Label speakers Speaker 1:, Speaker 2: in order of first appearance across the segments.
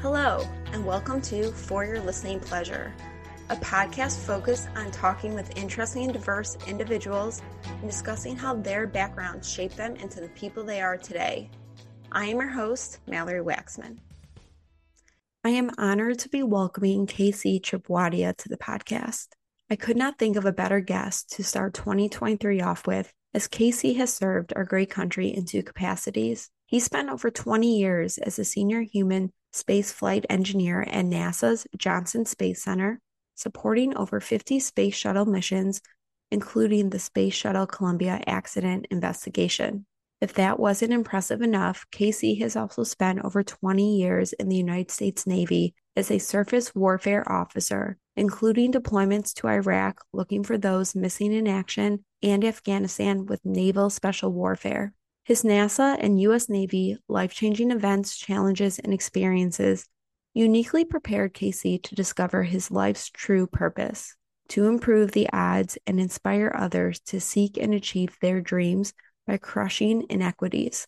Speaker 1: Hello, and welcome to For Your Listening Pleasure, a podcast focused on talking with interesting and diverse individuals and discussing how their backgrounds shape them into the people they are today. I am your host, Mallory Waxman. I am honored to be welcoming KC Chhipwadia to the podcast. I could not think of a better guest to start 2023 off with, as KC has served our great country in two capacities. He spent over 20 years as a senior human spaceflight engineer at NASA's Johnson Space Center, supporting over 50 space shuttle missions, including the Space Shuttle Columbia accident investigation. If that wasn't impressive enough, KC has also spent over 20 years in the United States Navy as a surface warfare officer, including deployments to Iraq looking for those missing in action and Afghanistan with naval special warfare. His NASA and U.S. Navy life changing events, challenges, and experiences uniquely prepared KC to discover his life's true purpose to improve the odds and inspire others to seek and achieve their dreams by crushing inequities.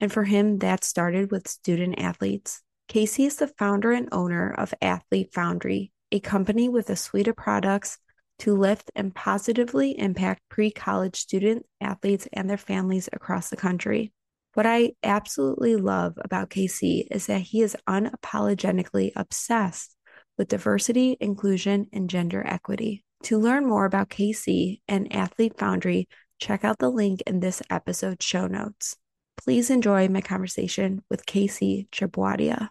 Speaker 1: And for him, that started with student athletes. KC is the founder and owner of Athlete Foundry, a company with a suite of products to lift and positively impact pre college student athletes and their families across the country. What I absolutely love about KC is that he is unapologetically obsessed with diversity, inclusion, and gender equity. To learn more about KC and Athlete Foundry, check out the link in this episode's show notes. Please enjoy my conversation with KC Chhipwadia.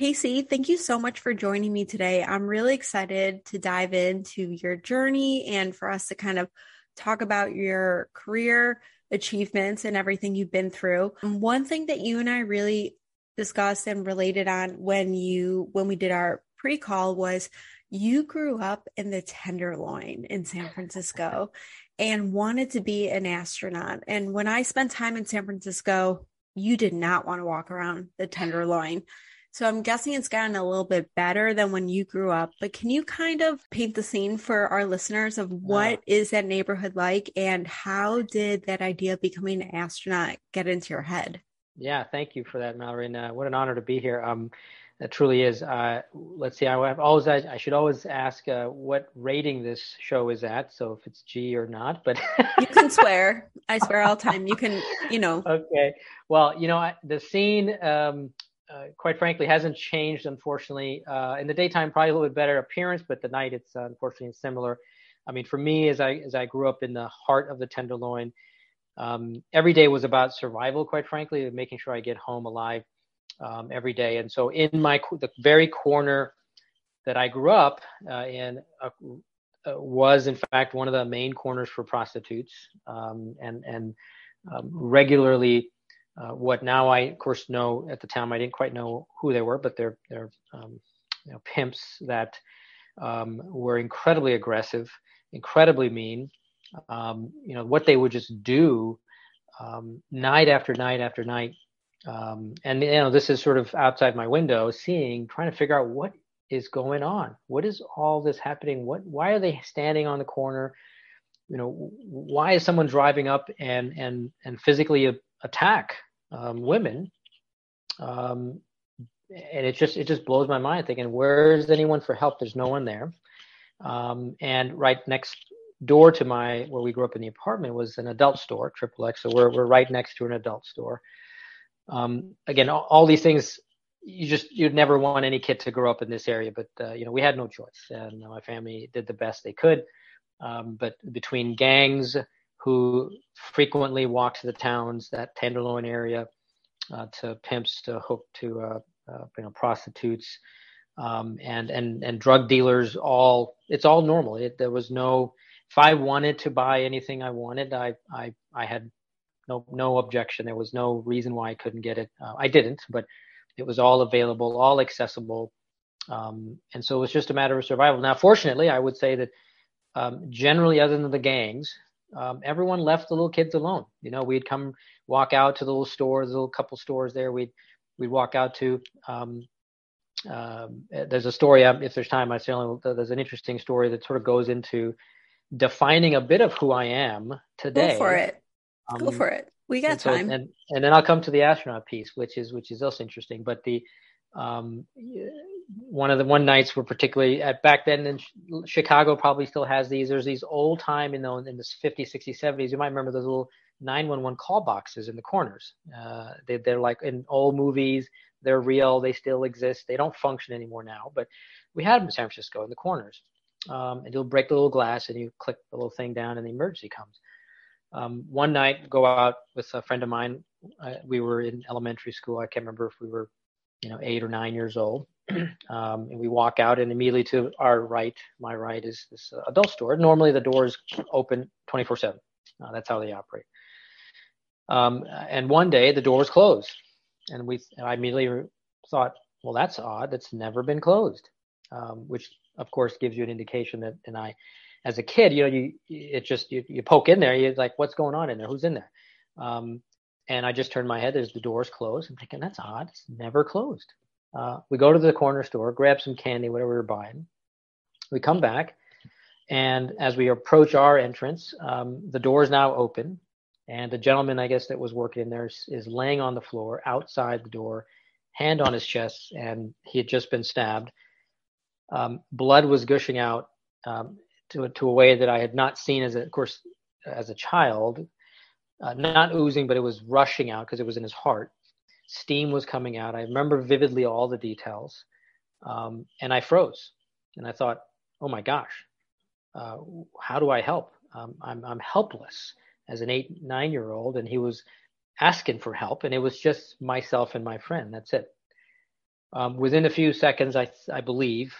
Speaker 1: KC, thank you so much for joining me today. I'm really excited to dive into your journey and for us to kind of talk about your career achievements and everything you've been through. Um, one thing that you and I really discussed and related on when you when we did our pre-call was you grew up in the Tenderloin in San Francisco and wanted to be an astronaut. And when I spent time in San Francisco, you did not want to walk around the Tenderloin. So I'm guessing it's gotten a little bit better than when you grew up. But can you kind of paint the scene for our listeners of what is that neighborhood like and how did that idea of becoming an astronaut get into your head?
Speaker 2: Yeah, thank you for that, Mallory. And uh, what an honor to be here. Um, that truly is. Uh, let's see. I have always I, I should always ask uh, what rating this show is at. So if it's G or not, but
Speaker 1: you can swear. I swear all the time. You can, you know.
Speaker 2: Okay. Well, you know, I, the scene um, uh, quite frankly hasn't changed unfortunately. Uh, in the daytime probably a little bit better appearance but the night it's uh, unfortunately similar. I mean for me as i as i grew up in the heart of the tenderloin um, every day was about survival quite frankly making sure i get home alive um, every day. And so in my the very corner that i grew up uh, in uh, was in fact one of the main corners for prostitutes um, and and um, regularly uh, what now I, of course, know at the time I didn't quite know who they were, but they're they're um, you know, pimps that um, were incredibly aggressive, incredibly mean. Um, you know what they would just do um, night after night after night, um, and you know this is sort of outside my window, seeing, trying to figure out what is going on. What is all this happening? What? Why are they standing on the corner? You know, why is someone driving up and and and physically attack um, women. Um, and it just it just blows my mind thinking where's anyone for help? There's no one there. Um, and right next door to my where we grew up in the apartment was an adult store triple x. So we're, we're right next to an adult store. Um, again all, all, these things you just you'd never want any kid to grow up in this area but uh, you know we had no choice. And my family did the best they could. Um, but between gangs who frequently walk to the towns, that Tenderloin area, uh, to pimps, to hook, to uh, uh, you know prostitutes, um, and and and drug dealers. All it's all normal. It, there was no. If I wanted to buy anything I wanted, I I I had no no objection. There was no reason why I couldn't get it. Uh, I didn't, but it was all available, all accessible, um, and so it was just a matter of survival. Now, fortunately, I would say that um, generally, other than the gangs, um, everyone left the little kids alone. You know, we'd come walk out to the little stores, the little couple stores there. We'd we'd walk out to. Um, um, there's a story. Um, if there's time, I certainly there's an interesting story that sort of goes into defining a bit of who I am today.
Speaker 1: Go for it. Go um, for it. We got
Speaker 2: and
Speaker 1: time.
Speaker 2: And and then I'll come to the astronaut piece, which is which is also interesting. But the Um, one of the one nights were particularly at back then in Chicago probably still has these. There's these old time in the in the 50s, 60s, 70s. You might remember those little 911 call boxes in the corners. Uh, they, they're like in old movies. They're real. They still exist. They don't function anymore now, but we had them in San Francisco in the corners. Um, and you'll break the little glass and you click the little thing down and the emergency comes. Um, one night, go out with a friend of mine. Uh, we were in elementary school. I can't remember if we were, you know, eight or nine years old. um, and we walk out, and immediately to our right, my right, is this uh, adult store. Normally, the doors open 24 7. Uh, that's how they operate. Um, and one day, the door closed. And we, I immediately thought, well, that's odd. That's never been closed, um, which, of course, gives you an indication that, and I, as a kid, you know, you, it just, you, you poke in there, you're like, what's going on in there? Who's in there? Um, and I just turned my head. There's the doors closed. I'm thinking that's odd. It's never closed. Uh, we go to the corner store, grab some candy, whatever we are buying. We come back, and as we approach our entrance, um, the door is now open, and the gentleman, I guess, that was working in there is, is laying on the floor outside the door, hand on his chest, and he had just been stabbed. Um, blood was gushing out um, to, to a way that I had not seen as, a, of course, as a child. Uh, not oozing, but it was rushing out because it was in his heart steam was coming out. I remember vividly all the details. Um, and I froze. And I thought, oh my gosh, uh, how do I help? Um, I'm, I'm helpless as an eight, nine year old. And he was asking for help. And it was just myself and my friend. That's it. Um, within a few seconds, I, I believe,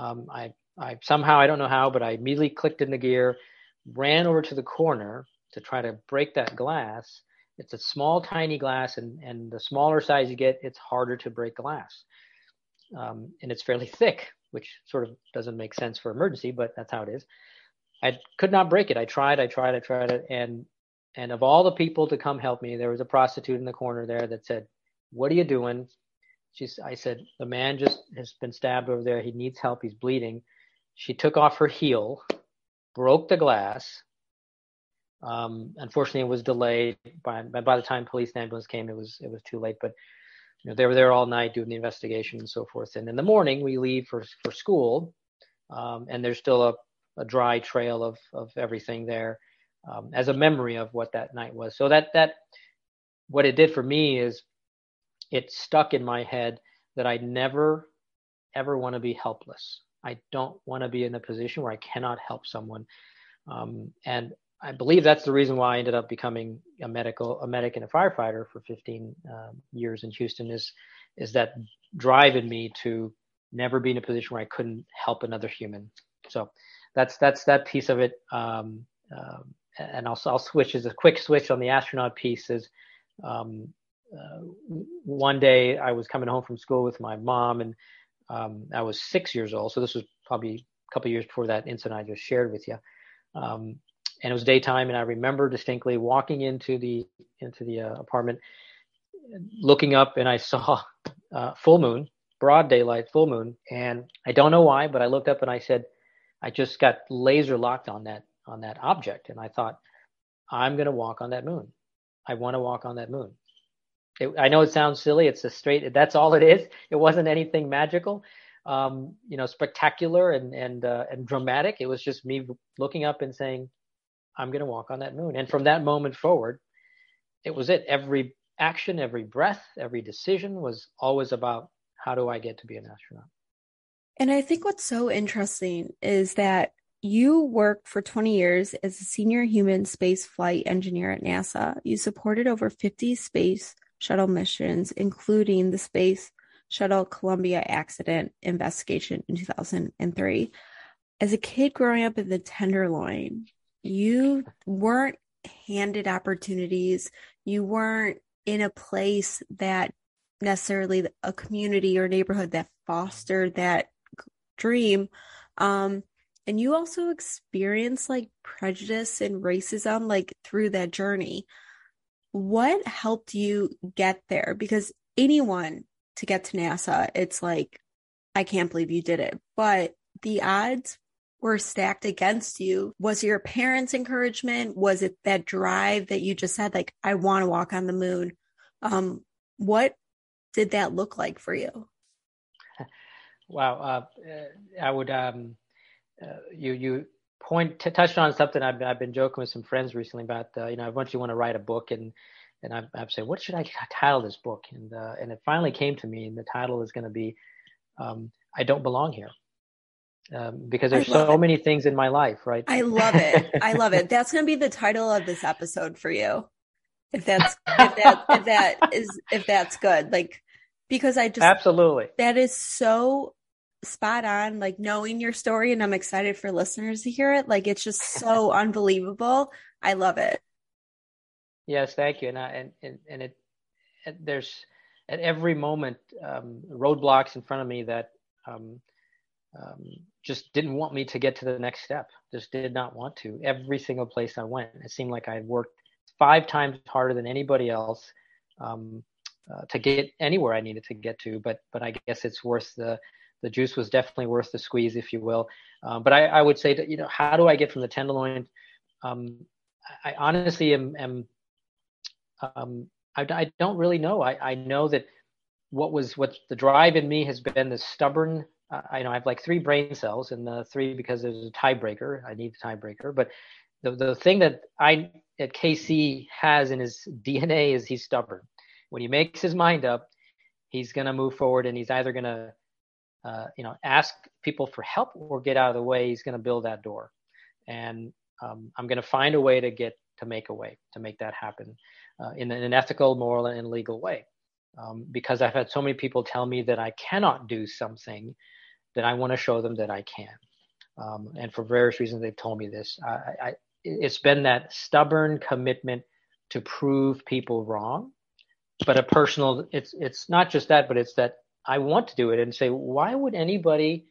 Speaker 2: um, I, I somehow, I don't know how, but I immediately clicked in the gear, ran over to the corner to try to break that glass it's a small, tiny glass, and, and the smaller size you get, it's harder to break glass. Um, and it's fairly thick, which sort of doesn't make sense for emergency, but that's how it is. I could not break it. I tried, I tried, I tried it, and and of all the people to come help me, there was a prostitute in the corner there that said, "What are you doing?" She's. I said, "The man just has been stabbed over there. He needs help. He's bleeding." She took off her heel, broke the glass, um, unfortunately, it was delayed. By by the time police and ambulance came, it was it was too late. But you know, they were there all night doing the investigation and so forth. And in the morning, we leave for for school, um, and there's still a, a dry trail of of everything there um, as a memory of what that night was. So that that what it did for me is it stuck in my head that I never ever want to be helpless. I don't want to be in a position where I cannot help someone. Um, and I believe that's the reason why I ended up becoming a medical, a medic and a firefighter for 15 um, years in Houston. Is is that drive in me to never be in a position where I couldn't help another human. So that's that's that piece of it. Um, um, and I'll I'll switch as a quick switch on the astronaut piece. Is um, uh, one day I was coming home from school with my mom, and um, I was six years old. So this was probably a couple years before that incident I just shared with you. And it was daytime and i remember distinctly walking into the into the uh, apartment looking up and i saw uh, full moon broad daylight full moon and i don't know why but i looked up and i said i just got laser locked on that on that object and i thought i'm going to walk on that moon. I want to walk on that moon. It, i know it sounds silly it's a straight that's all it is. It wasn't anything magical um, you know spectacular and and uh, and dramatic. It was just me looking up and saying I'm going to walk on that moon. And from that moment forward, it was it. Every action, every breath, every decision was always about how do I get to be an astronaut.
Speaker 1: And I think what's so interesting is that you worked for 20 years as a senior human space flight engineer at NASA. You supported over 50 space shuttle missions, including the Space Shuttle Columbia accident investigation in 2003. As a kid growing up in the Tenderloin, you weren't handed opportunities. You weren't in a place that necessarily a community or neighborhood that fostered that dream. Um, and you also experienced like prejudice and racism like through that journey. What helped you get there? Because anyone to get to NASA, it's like, I can't believe you did it. But the odds were stacked against you was your parents encouragement was it that drive that you just said like i want to walk on the moon um what did that look like for you
Speaker 2: wow. Uh, I would um, uh, you you point touched on something I've I've been joking with some friends recently about. Uh, you know, I eventually want to write a book, and and I've, I've said, what should I title this book? And uh, and it finally came to me, and the title is going to be, um, I don't belong here. Um, because there's so it. many things in my life, right?
Speaker 1: I love it. I love it. That's going to be the title of this episode for you. If that's if that if that is if that's good, like because I just
Speaker 2: absolutely
Speaker 1: that is so spot on. Like knowing your story, and I'm excited for listeners to hear it. Like it's just so unbelievable. I love it.
Speaker 2: Yes, thank you. And I, and and, and it, there's at every moment um, roadblocks in front of me that um, um, just didn't want me to get to the next step. Just did not want to. Every single place I went, it seemed like I worked five times harder than anybody else um, uh, to get anywhere I needed to get to. But but I guess it's worth the the juice was definitely worth the squeeze, if you will. Um, but I, I, would say that you know how do I get from the tenderloin? Um, I honestly am, am um, I, I, don't really know. I, I know that what was what the drive in me has been the stubborn I know I have like three brain cells, and the three because there's a tiebreaker. I need the tiebreaker, but the the thing that I that KC has in his DNA is he's stubborn. When he makes his mind up, he's gonna move forward, and he's either gonna uh, you know ask people for help or get out of the way. He's gonna build that door, and um, I'm gonna find a way to get to make a way to make that happen uh, in, in, an ethical, moral, and legal way. Um, because I've had so many people tell me that I cannot do something then I want to show them that I can. Um, and for various reasons, they've told me this. I, I, it's been that stubborn commitment to prove people wrong, but a personal. It's it's not just that, but it's that I want to do it and say, why would anybody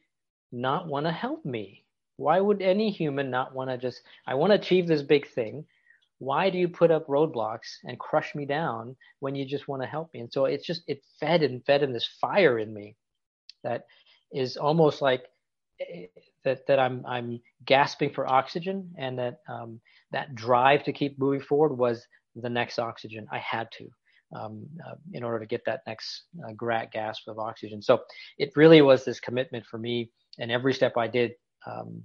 Speaker 2: not want to help me? Why would any human not want to just? I want to achieve this big thing. Why do you put up roadblocks and crush me down when you just want to help me? And so it's just it fed and fed in this fire in me that is almost like eh, that that I'm I'm gasping for oxygen, and that um, that drive to keep moving forward was the next oxygen. I had to um, uh, in order to get that next uh, gasp of oxygen. So it really was this commitment for me, and every step I did um,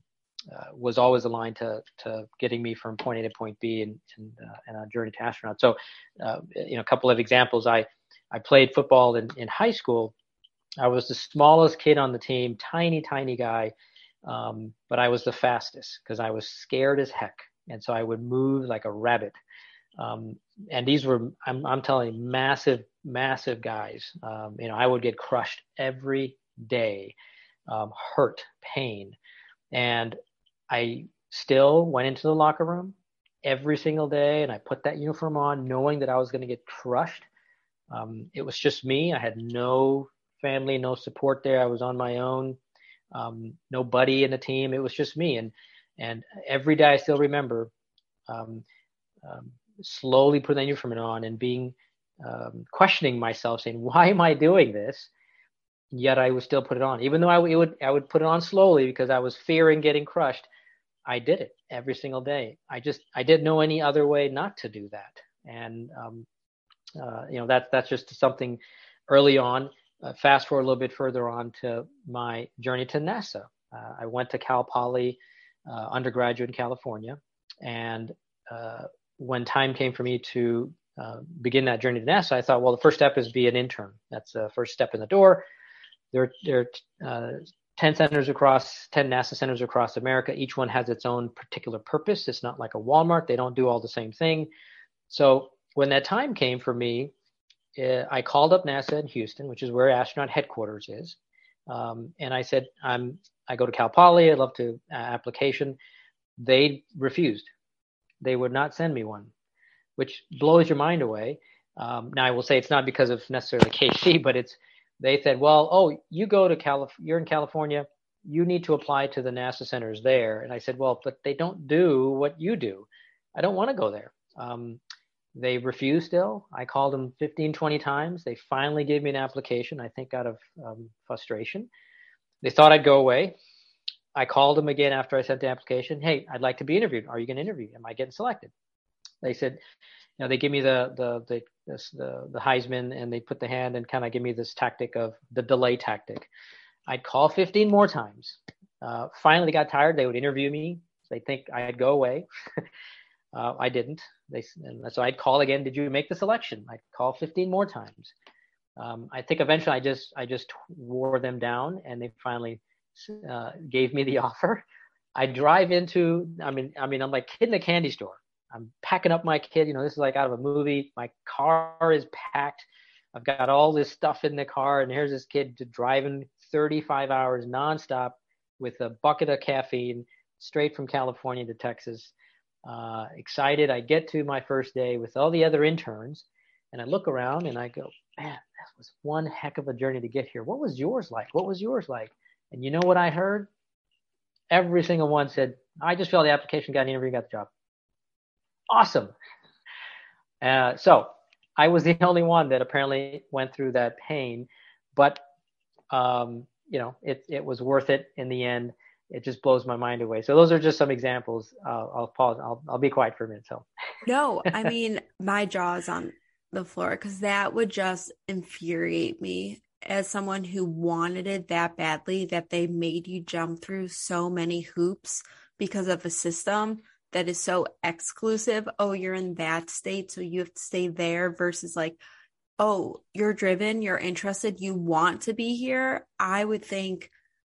Speaker 2: uh, was always aligned to to getting me from point A to point B and and, uh, and a journey to astronaut. So uh, you know, a couple of examples. I I played football in, in high school I was the smallest kid on the team, tiny, tiny guy, um, but I was the fastest because I was scared as heck, and so I would move like a rabbit. Um, and these were, I'm, I'm telling you, massive, massive guys. Um, you know, I would get crushed every day, um, hurt, pain, and I still went into the locker room every single day, and I put that uniform on, knowing that I was going to get crushed. Um, it was just me. I had no family, no support there. I was on my own, um, no buddy in the team. It was just me. And and every day I still remember um, um, slowly putting the uniform on and being um, questioning myself, saying, "Why am I doing this?" Yet I would still put it on, even though I would I would put it on slowly because I was fearing getting crushed. I did it every single day. I just I didn't know any other way not to do that, and um, uh, you know that that's just something early on uh, fast forward a little bit further on to my journey to NASA. Uh, I went to Cal Poly uh, undergraduate in California, and uh, when time came for me to uh, begin that journey to NASA, I thought, well, the first step is be an intern. That's the first step in the door. There, there are uh, 10 centers across, 10 NASA centers across America. Each one has its own particular purpose. It's not like a Walmart. They don't do all the same thing. So when that time came for me uh, I called up NASA in Houston, which is where astronaut headquarters is, um, and I said, "I'm I go to Cal Poly. I'd love to uh, application." They refused. They would not send me one, which blows your mind away. Um, now I will say it's not because of necessarily KC, but it's they said, "Well, oh, you go to Calif- you're in California." You need to apply to the NASA centers there. And I said, well, but they don't do what you do. I don't want to go there. Um, they refused still. I called them 15, 20 times. They finally gave me an application, I think out of um, frustration. They thought I'd go away. I called them again after I sent the application. Hey, I'd like to be interviewed. Are you going to interview? Am I getting selected? They said, you know, they give me the the the this, the the Heisman and they put the hand and kind of give me this tactic of the delay tactic. I'd call 15 more times. Uh, finally got tired. They would interview me. They think I'd go away. uh, I didn't. They, so I'd call again. Did you make the selection? I'd call 15 more times. Um, I think eventually I just I just wore them down, and they finally uh, gave me the offer. I drive into. I mean, I mean, I'm like kid in a candy store. I'm packing up my kid. You know, this is like out of a movie. My car is packed. I've got all this stuff in the car, and here's this kid driving 35 hours nonstop with a bucket of caffeine straight from California to Texas. Uh, excited. I get to my first day with all the other interns, and I look around and I go, man, that was one heck of a journey to get here. What was yours like? What was yours like? And you know what I heard? Every single one said, I just filled the application, got an interview, got the job. Awesome. Uh, so I was the only one that apparently went through that pain, but um, you know, it it was worth it in the end. It just blows my mind away. So those are just some examples. Uh, I'll pause. I'll I'll be quiet for a minute. So.
Speaker 1: no, I mean my jaw is on the floor because that would just infuriate me as someone who wanted it that badly that they made you jump through so many hoops because of a system that is so exclusive. Oh, you're in that state, so you have to stay there versus like, oh, you're driven, you're interested, you want to be here. I would think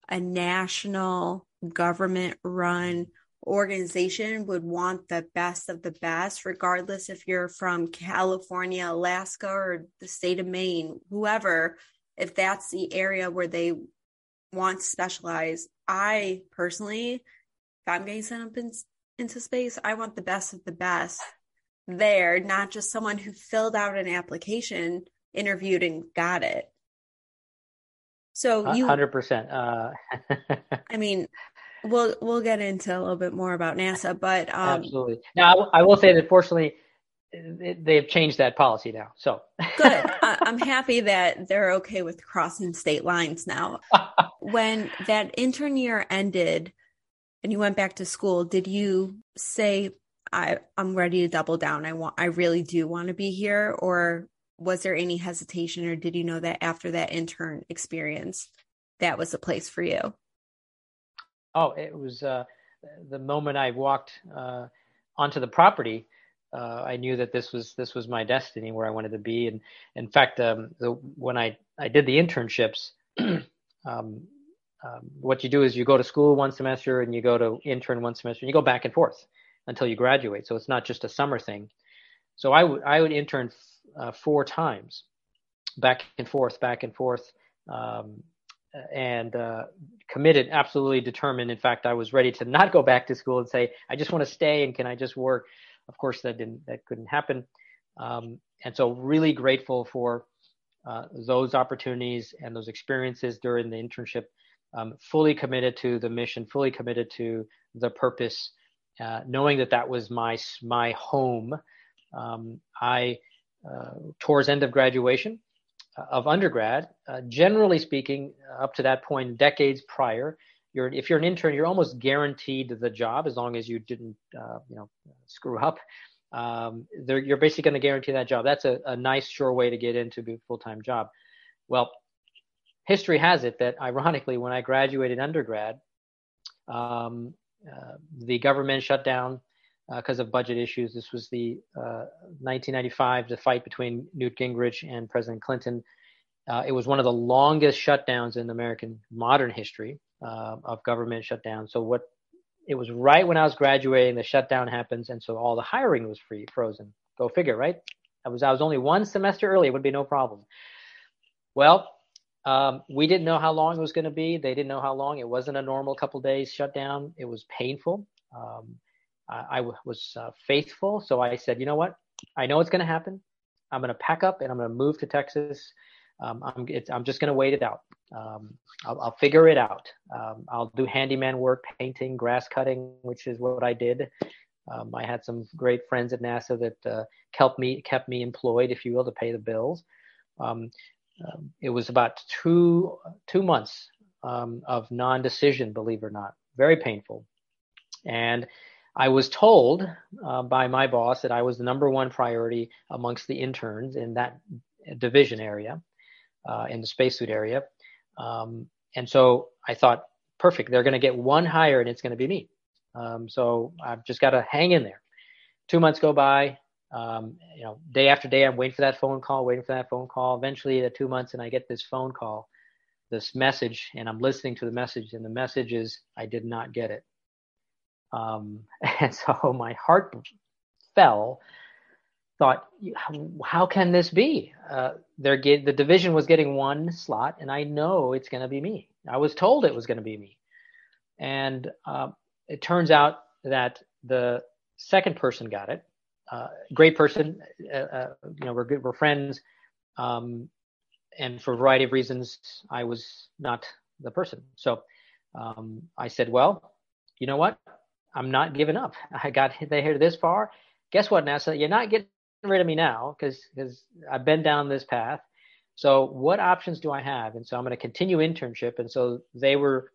Speaker 1: a national government run organization would want the best of the best, regardless if you're from California, Alaska, or the state of Maine, whoever, if that's the area where they want to specialize. I personally, if I'm getting sent up in, into space, I want the best of the best there, not just someone who filled out an application, interviewed, and got it. So you,
Speaker 2: hundred percent. Uh...
Speaker 1: I mean, we'll we'll get into a little bit more about NASA, but
Speaker 2: um, absolutely. Now, I, I will say that fortunately, they've changed that policy now. So
Speaker 1: good. I'm happy that they're okay with crossing state lines now. when that intern year ended and you went back to school, did you say, I, I'm ready to double down. I want, I really do want to be here. Or was there any hesitation or did you know that after that intern experience, that was the place for you?
Speaker 2: Oh, it was, uh, the moment I walked, uh, onto the property, uh, I knew that this was this was my destiny, where I wanted to be. And in fact, um, the, when I I did the internships, um, um, what you do is you go to school one semester and you go to intern one semester, and you go back and forth until you graduate. So it's not just a summer thing. So I would I would intern uh, four times, back and forth, back and forth, um, and uh, committed, absolutely determined. In fact, I was ready to not go back to school and say I just want to stay and can I just work. Of course, that didn't that couldn't happen, um, and so really grateful for uh, those opportunities and those experiences during the internship. Um, fully committed to the mission, fully committed to the purpose, uh, knowing that that was my my home. Um, I towards end of graduation uh, of undergrad, uh, generally speaking, up to that point, decades prior, you're if you're an intern, you're almost guaranteed the job as long as you didn't uh, you know screw up. Um, you're basically going to guarantee that job. That's a, a nice, sure way to get into a full time job. Well, history has it that ironically, when I graduated undergrad, um, uh, the government shut down because uh, of budget issues. This was the 1995, uh, the fight between Newt Gingrich and President Clinton. Uh, it was one of the longest shutdowns in American modern history uh, of government shutdown. So what it was right when I was graduating, the shutdown happens, and so all the hiring was free, frozen. Go figure, right? I was I was only one semester early; it would be no problem. Well, um, we didn't know how long it was going to be. They didn't know how long. It wasn't a normal couple days shutdown. It was painful. Um, I, was uh, faithful, so I said, you know what? I know it's going to happen. I'm going to pack up and I'm going to move to Texas. Um, I'm, I'm just going to wait it out. Um, I'll, I'll, figure it out. Um, I'll do handyman work, painting, grass cutting, which is what I did. Um, I had some great friends at NASA that uh, kept me kept me employed, if you will, to pay the bills. Um, um, it was about two two months of non-decision, believe it or not, very painful. And I was told uh, by my boss that I was the number one priority amongst the interns in that division area, uh, in the spacesuit area. Um, and so I thought, perfect, they're going to get one hire and it's going to be me. Um, so I've just got to hang in there. Two months go by. Um, you know, day after day, I'm waiting for that phone call, waiting for that phone call. Eventually, the two months, and I get this phone call, this message, and I'm listening to the message, and the message is, I did not get it. Um, and so my heart fell. Thought, how can this be? Uh, they're get, the division was getting one slot, and I know it's going to be me. I was told it was going to be me, and uh, it turns out that the second person got it. Uh, great person, uh, uh, you know, we're good, we're friends, um, and for a variety of reasons, I was not the person. So um, I said, well, you know what? I'm not giving up. I got here this far. Guess what, NASA? You're not getting rid of me now because because I've been down this path. So what options do I have? And so I'm going to continue internship. And so they were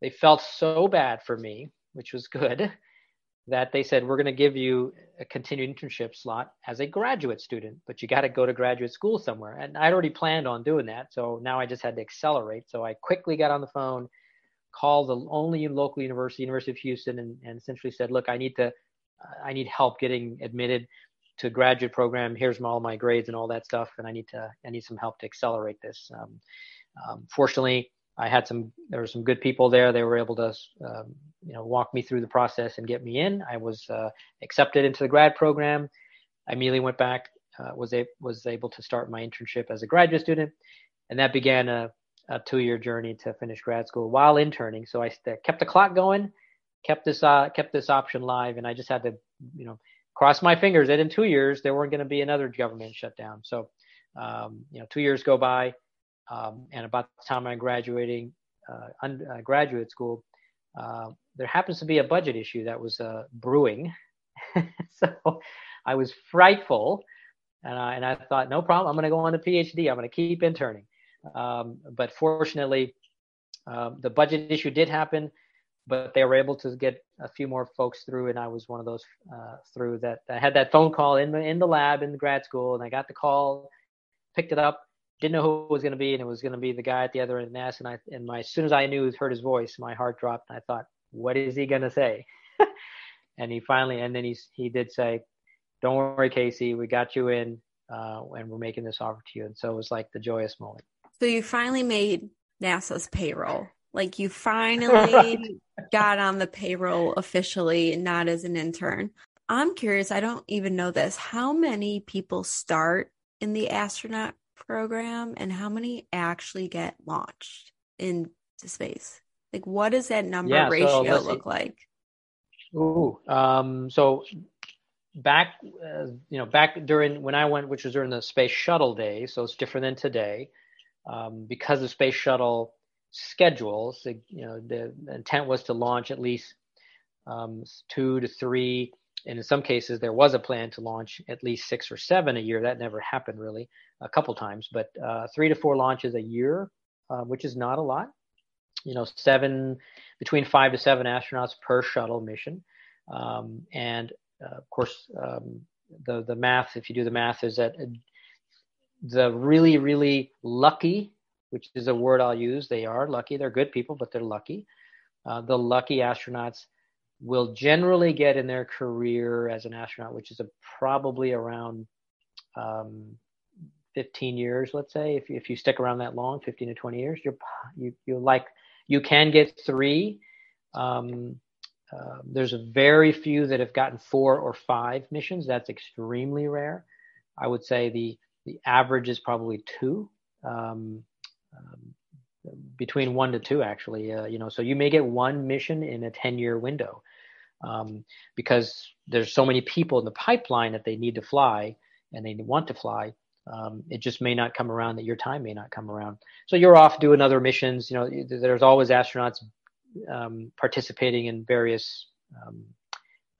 Speaker 2: they felt so bad for me, which was good, that they said we're going to give you a continued internship slot as a graduate student, but you got to go to graduate school somewhere. And I'd already planned on doing that, so now I just had to accelerate. So I quickly got on the phone called the only local university, University of Houston, and, and essentially said, "Look, I need to, I need help getting admitted to graduate program. Here's all my grades and all that stuff, and I need to, I need some help to accelerate this." Um, um, fortunately, I had some, there were some good people there. They were able to, um, you know, walk me through the process and get me in. I was uh, accepted into the grad program. I immediately went back, uh, was a, was able to start my internship as a graduate student, and that began a a two year journey to finish grad school while interning. So I kept the clock going, kept this uh, kept this option live, and I just had to you know cross my fingers that in two years there weren't going to be another government shutdown. So um, you know two years go by, um, and about the time I'm graduating uh, un- uh, graduate school, uh, there happens to be a budget issue that was uh, brewing. so I was frightful, and I, and I thought, no problem, I'm going to go on a PhD. I'm going to keep interning. Um, but fortunately, um, the budget issue did happen, but they were able to get a few more folks through, and I was one of those uh, through that. I had that phone call in the in the lab in the grad school, and I got the call, picked it up, didn't know who it was going to be, and it was going to be the guy at the other end of the. And I and my as soon as I knew heard his voice, my heart dropped, and I thought, what is he going to say? and he finally, and then he he did say, "Don't worry, KC, we got you in, uh, and we're making this offer to you." And so it was like the joyous moment.
Speaker 1: So you finally made NASA's payroll. Like you finally got on the payroll officially, not as an intern. I'm curious, I don't even know this. How many people start in the astronaut program and how many actually get launched into space? Like what does that number yeah, ratio so look like?
Speaker 2: Ooh, um, so back, uh, you know, back during when I went, which was during the space shuttle days, so it's different than today um, because of space shuttle schedules, the, you know, the intent was to launch at least um, two to three, and in some cases there was a plan to launch at least six or seven a year. That never happened really, a couple times, but uh, three to four launches a year, uh, which is not a lot. You know, seven between five to seven astronauts per shuttle mission, um, and uh, of course um, the the math. If you do the math, is that the really, really lucky, which is a word I'll use, they are lucky. They're good people, but they're lucky. Uh, the lucky astronauts will generally get in their career as an astronaut, which is a, probably around um, 15 years, let's say. If you, if you stick around that long, 15 to 20 years, you're you you like you can get three. Um, uh, there's a very few that have gotten four or five missions. That's extremely rare. I would say the the average is probably two, um, um, between one to two actually. Uh, you know, so you may get one mission in a 10 year window um, because there's so many people in the pipeline that they need to fly and they want to fly. Um, it just may not come around that your time may not come around. So you're off doing other missions. You know, there's always astronauts um, participating in various um,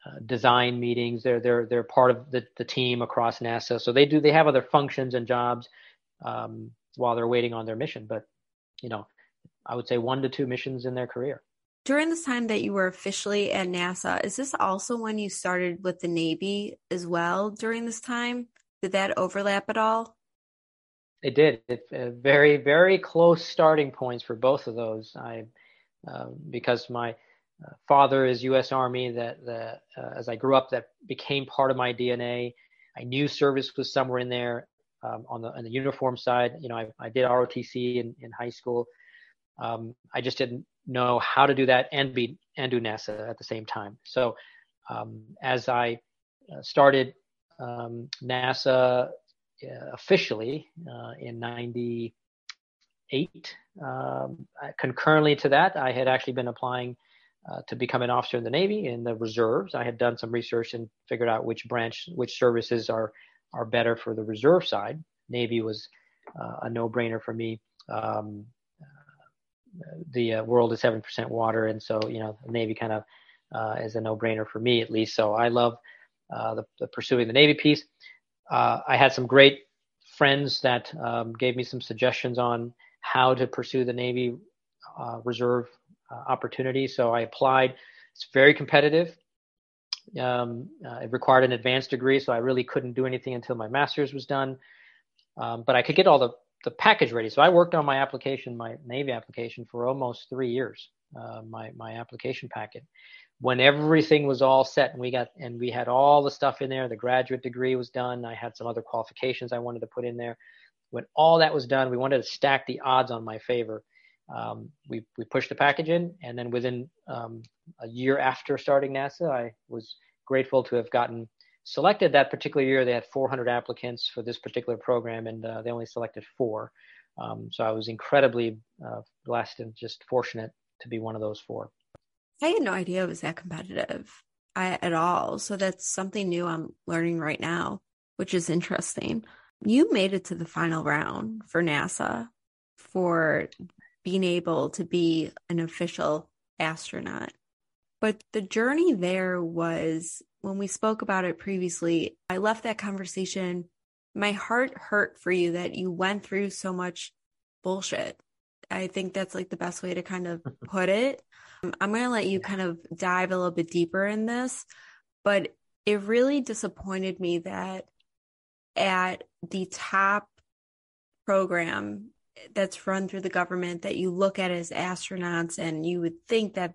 Speaker 2: uh, design meetings. They're they're they're part of the, the team across NASA, so they do they have other functions and jobs um, while they're waiting on their mission. But you know, I would say one to two missions in their career.
Speaker 1: During this time that you were officially at NASA, is this also when you started with the Navy as well? During this time, did that overlap at all?
Speaker 2: It did. It, uh, very, very close starting points for both of those. I, uh, because my father is U.S. Army. That, uh, as I grew up, that became part of my DNA. I knew service was somewhere in there um, on the on the uniform side. You know, I, I did ROTC in, in high school. Um, I just didn't know how to do that and be and do NASA at the same time. So um, as I uh, started um, NASA uh, officially uh, in 98. Um, concurrently to that, I had actually been applying uh, to become an officer in the Navy in the reserves. I had done some research and figured out which branch, which services are are better for the reserve side. Navy was uh, a no-brainer for me. Um, the uh, world is seven percent water, and so you know the Navy kind of uh, is a no-brainer for me at least. So I love the, the, pursuing the Navy piece uh, I had some great friends that um, gave me some suggestions on how to pursue the Navy uh, Reserve uh, opportunity. So I applied. It's very competitive. Um, uh, it required an advanced degree, so I really couldn't do anything until my master's was done. Um, but I could get all the, the package ready. So I worked on my application, my Navy application, for almost three years. Uh, my my application packet when everything was all set and we got and we had all the stuff in there the graduate degree was done i had some other qualifications i wanted to put in there when all that was done we wanted to stack the odds on my favor um, we we pushed the package in and then within um, a year after starting nasa i was grateful to have gotten selected that particular year they had 400 applicants for this particular program and uh, they only selected four um, so i was incredibly uh, blessed and just fortunate to be one of those four
Speaker 1: I had no idea it was that competitive at all. So that's something new I'm learning right now, which is interesting. You made it to the final round for NASA for being able to be an official astronaut. But the journey there was when we spoke about it previously, I left that conversation. My heart hurt for you that you went through so much bullshit. I think that's like the best way to kind of put it. Um, I'm going to let you kind of dive a little bit deeper in this, but it really disappointed me that at the top program that's run through the government that you look at as astronauts and you would think that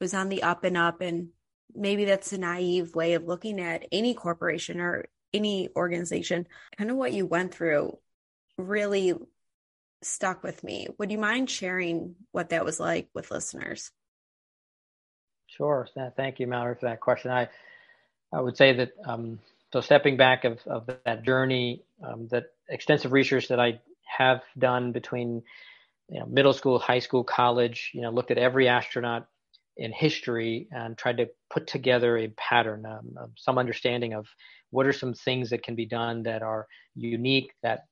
Speaker 1: was on the up and up and maybe that's a naive way of looking at any corporation or any organization kind of what you went through really stuck with me would you mind sharing what that was like with listeners
Speaker 2: Sure. Thank you, Mallory, for that question. I, I would say that um, so stepping back of, of that journey, um, that extensive research that I have done between you know, middle school, high school, college, you know, looked at every astronaut in history and tried to put together a pattern, um, some understanding of what are some things that can be done that are unique that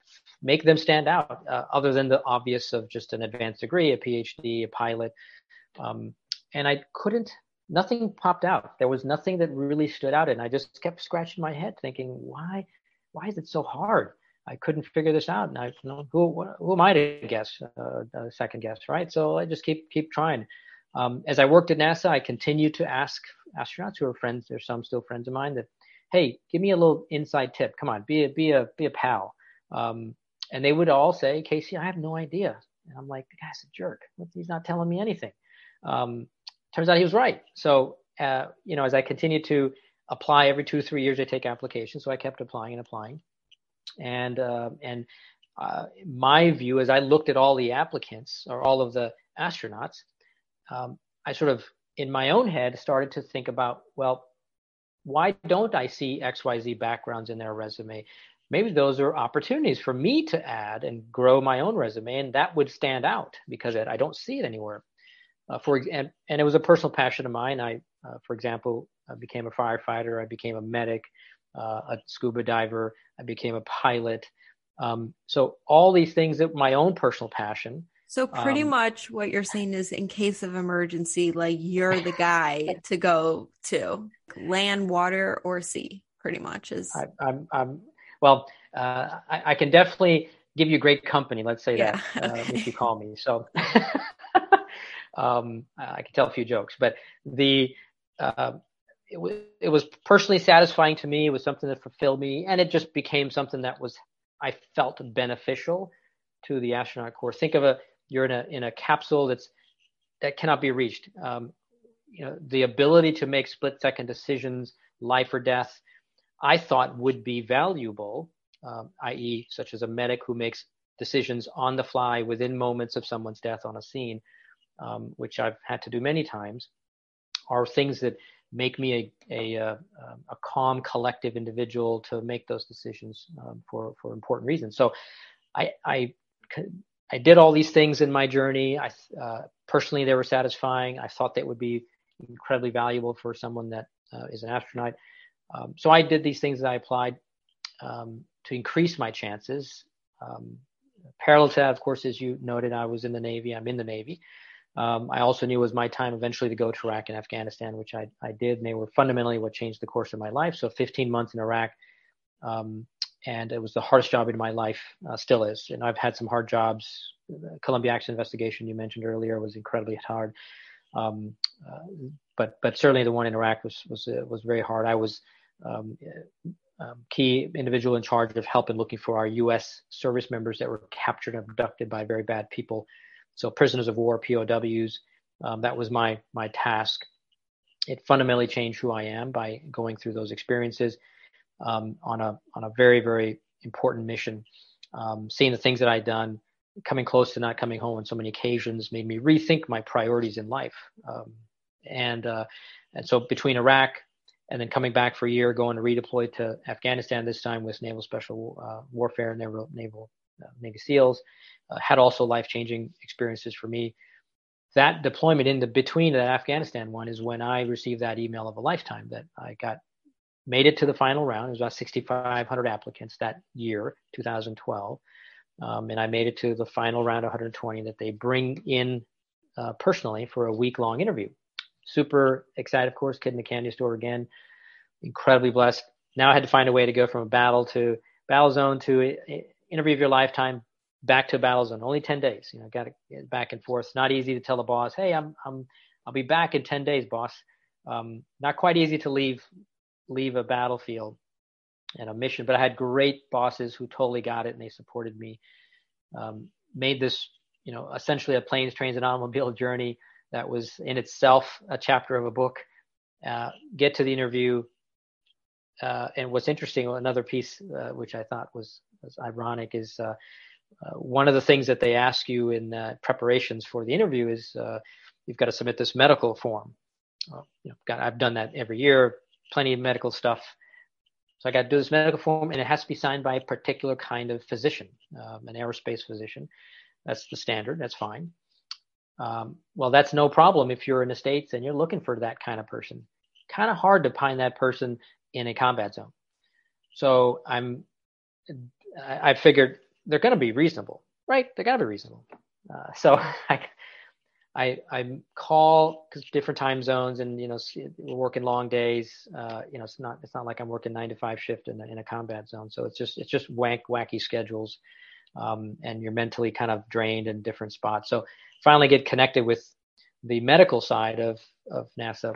Speaker 2: make them stand out, uh, other than the obvious of just an advanced degree, a PhD, a pilot. Um, and I couldn't nothing popped out. There was nothing that really stood out, and I just kept scratching my head, thinking, why, why is it so hard? I couldn't figure this out, and I, you know, who, who am I to guess, uh, second guess, right? So I just keep keep trying. Um, as I worked at NASA, I continued to ask astronauts who are friends. There's some still friends of mine that, hey, give me a little inside tip. Come on, be a be a be a pal. Um, and they would all say, KC, I have no idea. And I'm like, the guy's a jerk. He's not telling me anything. Um, turns out he was right. So, uh, you know, as I continued to apply every two, three years, I take applications. So I kept applying and applying. And, uh, and uh, my view, as I looked at all the applicants or all of the astronauts, um, I sort of, in my own head, started to think about, well, why don't I see XYZ backgrounds in their resume? Maybe those are opportunities for me to add and grow my own resume, and that would stand out because I don't see it anywhere. Uh, for and, and it was a personal passion of mine. I, uh, for example, I became a firefighter. I became a medic, a scuba diver. I became a pilot. Um, so all these things that my own personal passion.
Speaker 1: So pretty um, much what you're saying is, in case of emergency, like you're the guy to go to land, water, or sea. Pretty much is.
Speaker 2: I, I'm, I'm well. Uh, I, I, can definitely give you great company. Let's say yeah, that okay. if you call me. So. Um, I can tell a few jokes, but the uh, it, it was personally satisfying to me. It was something that fulfilled me, and it just became something that was I felt beneficial to the astronaut corps. Think of a you're in a in a capsule that's that cannot be reached. Um, you know, the ability to make split second decisions, life or death, I thought would be valuable, um, i.e., such as a medic who makes decisions on the fly within moments of someone's death on a scene, um, which I've had to do many times, are things that make me a, a, uh, a calm, collective individual to make those decisions um, for, for important reasons. So I, I, I did all these things in my journey. I, uh, personally, they were satisfying. I thought they would be incredibly valuable for someone that uh, is an astronaut. Um, so I did these things that I applied um, to increase my chances. Um, parallel to that, of course, as you noted, I was in the Navy. I'm in the Navy. Um, I also knew it was my time eventually to go to Iraq and Afghanistan, which I, I did. And they were fundamentally what changed the course of my life. So 15 months in Iraq. Um, and it was the hardest job in my life, uh, still is. And I've had some hard jobs. The Columbia accident investigation you mentioned earlier was incredibly hard. Um, uh, but but certainly the one in Iraq was was uh, was very hard. I was um, um, key individual in charge of helping looking for our U.S. service members that were captured and abducted by very bad people. So prisoners of war, POWs. Um, that was my my task. It fundamentally changed who I am by going through those experiences um, on a on a very very important mission. Um, seeing the things that I'd done, coming close to not coming home on so many occasions, made me rethink my priorities in life. Um, and uh, and so between Iraq and then coming back for a year, going to redeploy to Afghanistan this time with Naval Special uh, Warfare, Naval Naval Navy SEALs, uh, had also life changing experiences for me. That deployment in the between that Afghanistan one is when I received that email of a lifetime that I got made it to the final round. It was about 6,500 applicants that year, 2012. Um, and I made it to the final round, 120, that they bring in uh, personally for a week long interview. Super excited, of course, kid in the candy store again. Incredibly blessed. Now I had to find a way to go from a battle to battle zone to a interview of your lifetime back to a battle zone. Only 10 days. You know, got to get back and forth. not easy to tell the boss, hey, I'm, I'm, I'll be back in 10 days, boss. Um, not quite easy to leave leave a battlefield and a mission. But I had great bosses who totally got it and they supported me. Um, made this, you know, essentially a planes, trains, and automobile journey that was in itself a chapter of a book. Uh, get to the interview. Uh, and what's interesting, another piece uh, which I thought was, ironic is uh, uh, one of the things that they ask you in uh, preparations for the interview is you've got to submit this medical form. you know, I've done that every year plenty of medical stuff. So I got to do this medical form, and it has to be signed by a particular kind of physician, um, an aerospace physician. That's the standard. That's fine. Um, well, that's no problem if you're in the states and you're looking for that kind of person. Kind of hard to find that person in a combat zone. So I'm, I, I figured they're going to be reasonable, right? They got to be reasonable. Uh, so I, I I call because different time zones and you know we're working long days. Uh, you know it's not it's not like I'm working nine to five shift in a, in a combat zone. So it's just it's just wank wacky schedules, um, and you're mentally kind of drained in different spots. So finally get connected with the medical side of of NASA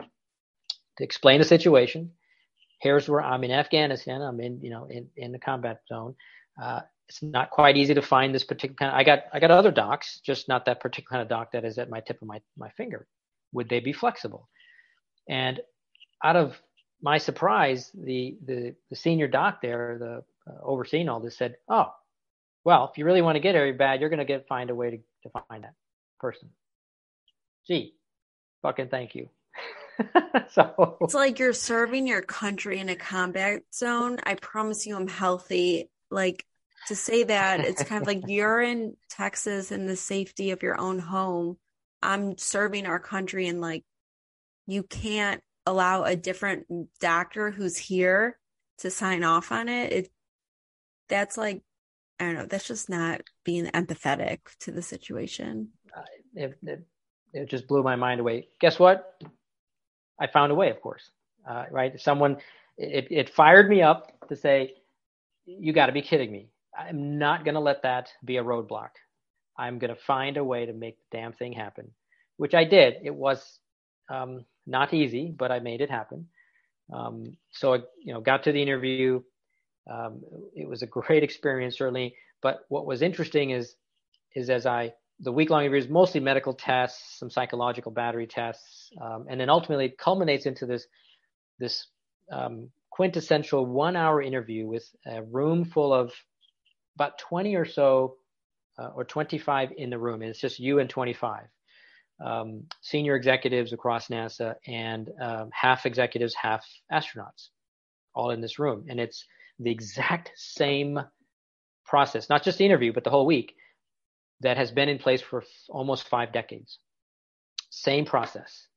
Speaker 2: to explain the situation. Here's where I'm in Afghanistan. I'm in you know in in the combat zone. Uh, it's not quite easy to find this particular kind of, I got I got other docs, just not that particular kind of doc that is at my tip of my, my finger. Would they be flexible? And out of my surprise, the the, the senior doc there, the uh, overseeing all this, said, "Oh, well, if you really want to get very bad, you're going to get find a way to, to find that person." Gee, fucking thank you.
Speaker 1: so it's like you're serving your country in a combat zone. I promise you, I'm healthy. Like to say that it's kind of like you're in Texas in the safety of your own home. I'm serving our country and like you can't allow a different doctor who's here to sign off on it. It that's like I don't know, that's just not being empathetic to the situation.
Speaker 2: Uh, it, it, it just blew my mind away. Guess what? I found a way, of course. Uh, right? Someone it, it fired me up to say, "You got to be kidding me! I'm not going to let that be a roadblock. I'm going to find a way to make the damn thing happen, which I did. It was um, not easy, but I made it happen. Um, so I, you know, got to the interview. Um, it was a great experience, certainly. But what was interesting is, is as I the week long interview is mostly medical tests, some psychological battery tests, um, and then ultimately it culminates into this this um, quintessential one hour interview with a room full of about 20 or so uh, or 25 in the room. And it's just you and 25 um, senior executives across NASA and um, half executives, half astronauts, all in this room. And it's the exact same process, not just the interview, but the whole week that has been in place for f- almost five decades. Same process.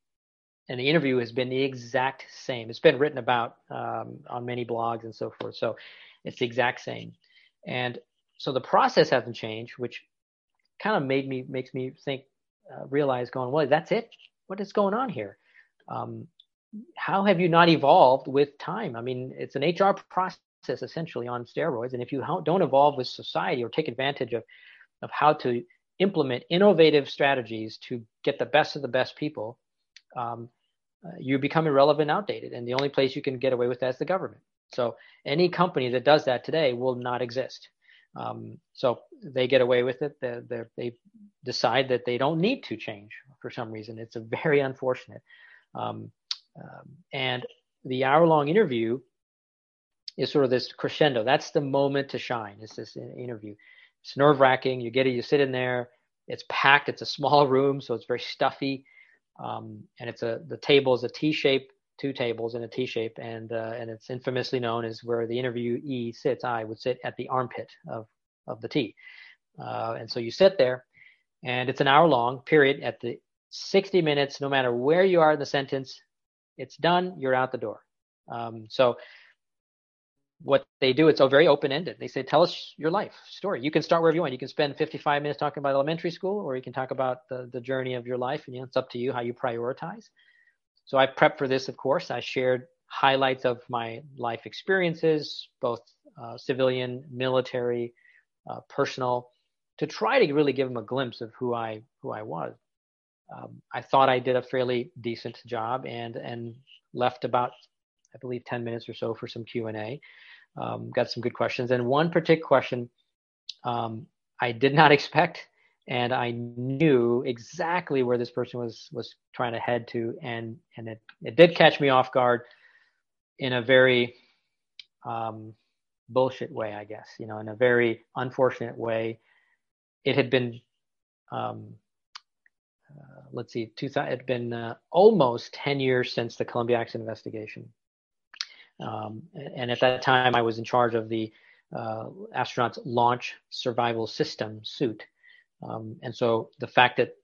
Speaker 2: And the interview has been the exact same. It's been written about um, on many blogs and so forth. So it's the exact same. And so the process hasn't changed, which kind of made me makes me think uh, realize going, well, that's it. What is going on here? Um, how have you not evolved with time? I mean, it's an HR process essentially on steroids, and if you don't evolve with society or take advantage of of how to implement innovative strategies to get the best of the best people, um, uh, you become irrelevant, outdated, and the only place you can get away with that is the government. So any company that does that today will not exist. Um, so they get away with it. They, they, decide that they don't need to change for some reason. It's very unfortunate. Um, um, and the hour-long interview is sort of this crescendo. That's the moment to shine. It's this interview. It's nerve-wracking. You get it. You sit in there. It's packed. It's a small room, so it's very stuffy. Um, and it's a the table is a T shape two tables in a T shape, and uh, and it's infamously known as where the interviewee sits. I would sit at the armpit of of the T, uh, and so you sit there, and it's an hour long period. At the 60 minutes, no matter where you are in the sentence, it's done. You're out the door. Um, so what they do, it's very open ended. They say, tell us your life story. You can start wherever you want. You can spend 55 minutes talking about elementary school, or you can talk about the, the journey of your life, and you know, it's up to you how you prioritize. So I prepped for this, of course. I shared highlights of my life experiences, both uh, civilian, military, uh, personal, to try to really give them a glimpse of who I who I was. Um, I thought I did a fairly decent job, and and left about I believe 10 minutes or so for some Q and A. Um, got some good questions, and one particular question um, I did not expect and I knew exactly where this person was was trying to head to, and and it it did catch me off guard in a very um, bullshit way, I guess. You know, in a very unfortunate way. It had been, um, uh, let's see, two, it had been uh, almost ten years since the Columbia accident investigation, um, and at that time I was in charge of the uh, astronauts launch survival system suit um, and so the fact that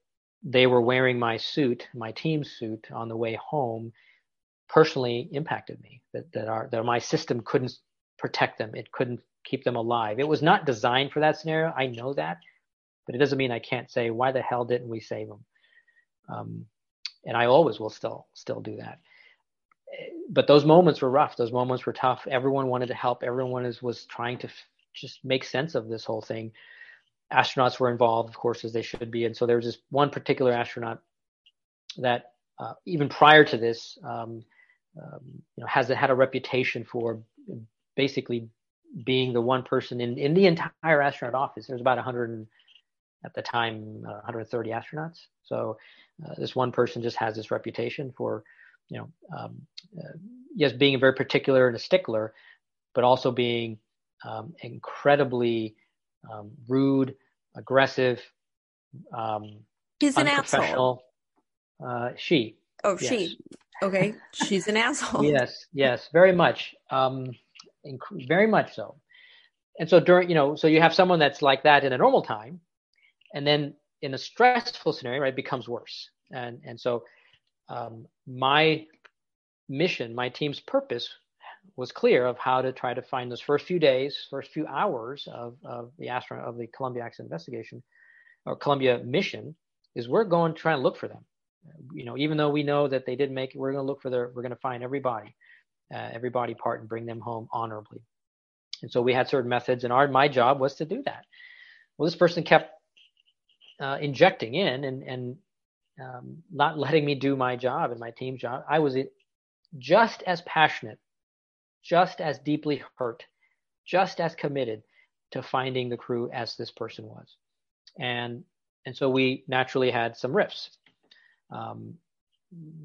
Speaker 2: they were wearing my suit, my team suit, on the way home, personally impacted me. That that our that my system couldn't protect them. It couldn't keep them alive. It was not designed for that scenario. I know that, but it doesn't mean I can't say why the hell didn't we save them. Um, and I always will still still do that. But those moments were rough. Those moments were tough. Everyone wanted to help. Everyone is, was trying to f- just make sense of this whole thing astronauts were involved, of course, as they should be. And so there was this one particular astronaut that, uh, even prior to this, um, um, you know, has had a reputation for basically being the one person in, in the entire astronaut office. There's about 100 at the time, uh, 130 astronauts. So uh, this one person just has this reputation for, you know, um, uh, yes, being very particular and a stickler, but also being um, incredibly um, rude, aggressive, um,
Speaker 1: He's an asshole.
Speaker 2: Uh, she.
Speaker 1: Oh, yes. she. Okay, she's an asshole.
Speaker 2: yes, yes, very much, um, inc- very much so. And so during, you know, so you have someone that's like that in a normal time, and then in a stressful scenario, right, it becomes worse. And and so um, my mission, my team's purpose was clear of how to try to find those first few days, first few hours of, of the astronaut of the Columbia accident investigation or Columbia mission is we're going to try and look for them. You know, even though we know that they didn't make it, we're going to look for their, we're going to find every body, uh, every body part and bring them home honorably. And so we had certain methods and our, my job was to do that. Well, this person kept uh, injecting in and, and um, not letting me do my job and my team's job. I was just as passionate just as deeply hurt just as committed to finding the crew as this person was. And and so we naturally had some rifts. Um,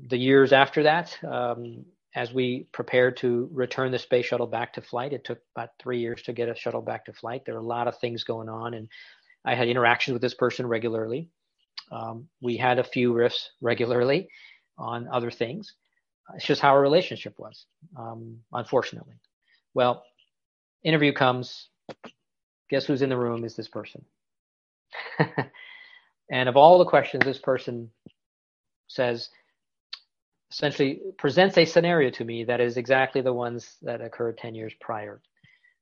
Speaker 2: the years after that, um, as we prepared to return the space shuttle back to flight, it took about three years to get a shuttle back to flight. There were a lot of things going on, and I had interactions with this person regularly. Um, we had a few rifts regularly on other things. It's just how our relationship was, um, unfortunately. Well, interview comes. Guess who's in the room is this person. and of all the questions, this person says, essentially presents a scenario to me that is exactly the ones that occurred 10 years prior.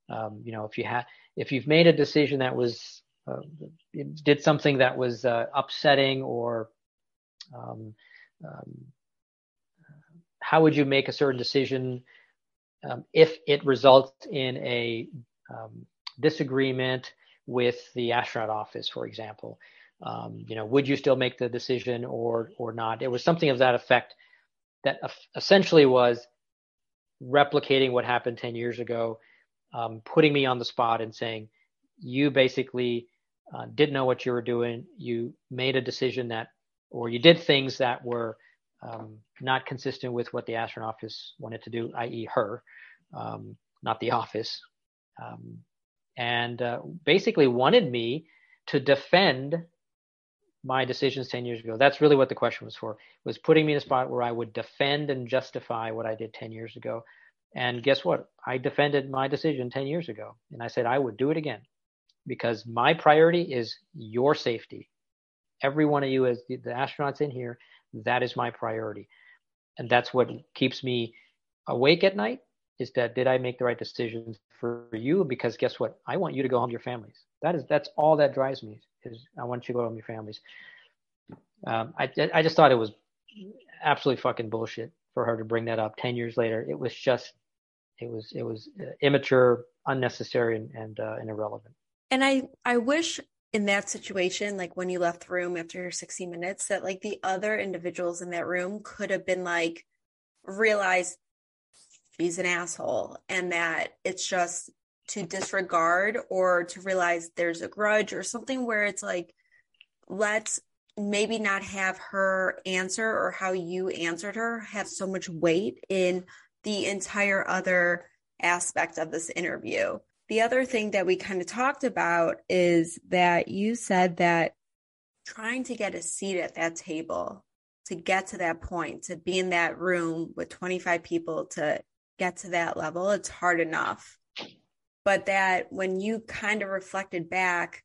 Speaker 2: Um, you know, if you have, if you've made a decision that was, uh, did something that was uh, upsetting or um, um, how would you make a certain decision um, if it results in a um, disagreement with the astronaut office, for example? Um, you know, would you still make the decision or or not? It was something of that effect that essentially was replicating what happened 10 years ago, putting me on the spot and saying, you basically uh, didn't know what you were doing. You made a decision that, or you did things that were um, not consistent with what the astronaut office wanted to do, i.e., her, um, not the office, um, and uh, basically wanted me to defend my decisions 10 years ago. That's really what the question was for, was putting me in a spot where I would defend and justify what I did 10 years ago. And guess what? I defended my decision 10 years ago. And I said I would do it again because my priority is your safety. Every one of you, as the astronauts in here, that is my priority. And that's what keeps me awake at night is that did I make the right decisions for you? Because guess what? I want you to go home to your families. That is that's all that drives me is I want you to go home to your families. Um, I I just thought it was absolutely fucking bullshit for her to bring that up ten years later. It was just it was it was uh, immature, unnecessary, and and, uh, and irrelevant.
Speaker 1: And I I wish in that situation, like when you left the room after your 60 minutes, that like the other individuals in that room could have been like realized she's an asshole and that it's just to disregard or to realize there's a grudge or something where it's like let's maybe not have her answer or how you answered her have so much weight in the entire other aspect of this interview. The other thing that we kind of talked about is that you said that trying to get a seat at that table to get to that point, to be in that room with 25 people to get to that level, it's hard enough. But that when you kind of reflected back,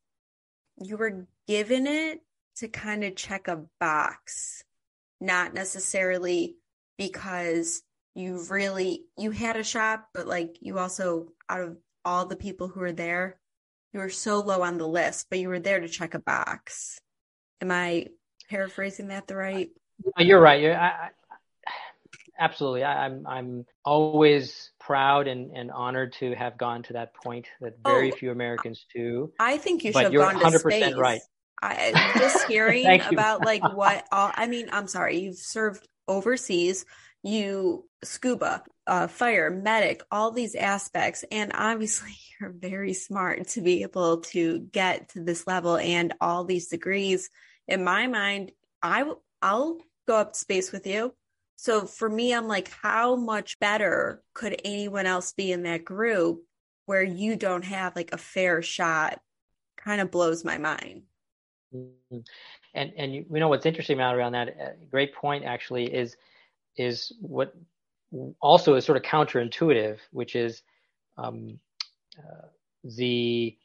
Speaker 1: you were given it to kind of check a box, not necessarily because you really you had a shop but like you also out of all the people who were there, you were so low on the list, but you were there to check a box. Am I paraphrasing that the right?
Speaker 2: Uh, you're right. You're, I, absolutely. I, am I'm, I'm always proud and, and honored to have gone to that point that oh, very oh, few Americans do.
Speaker 1: I think you should have gone 100% to space. right. I just hearing about like what all I mean, I'm sorry, you've served overseas, you scuba, uh, fire, medic, all these aspects. And obviously you're very smart to be able to get to this level and all these degrees. In my mind, I I'll go up to space with you. So for me, I'm like, how much better could anyone else be in that group where you don't have like a fair shot? Kind of blows my mind.
Speaker 2: Mm-hmm. And and you, you know what's interesting about around that uh, great point actually is is what also is sort of counterintuitive, which is um, uh, the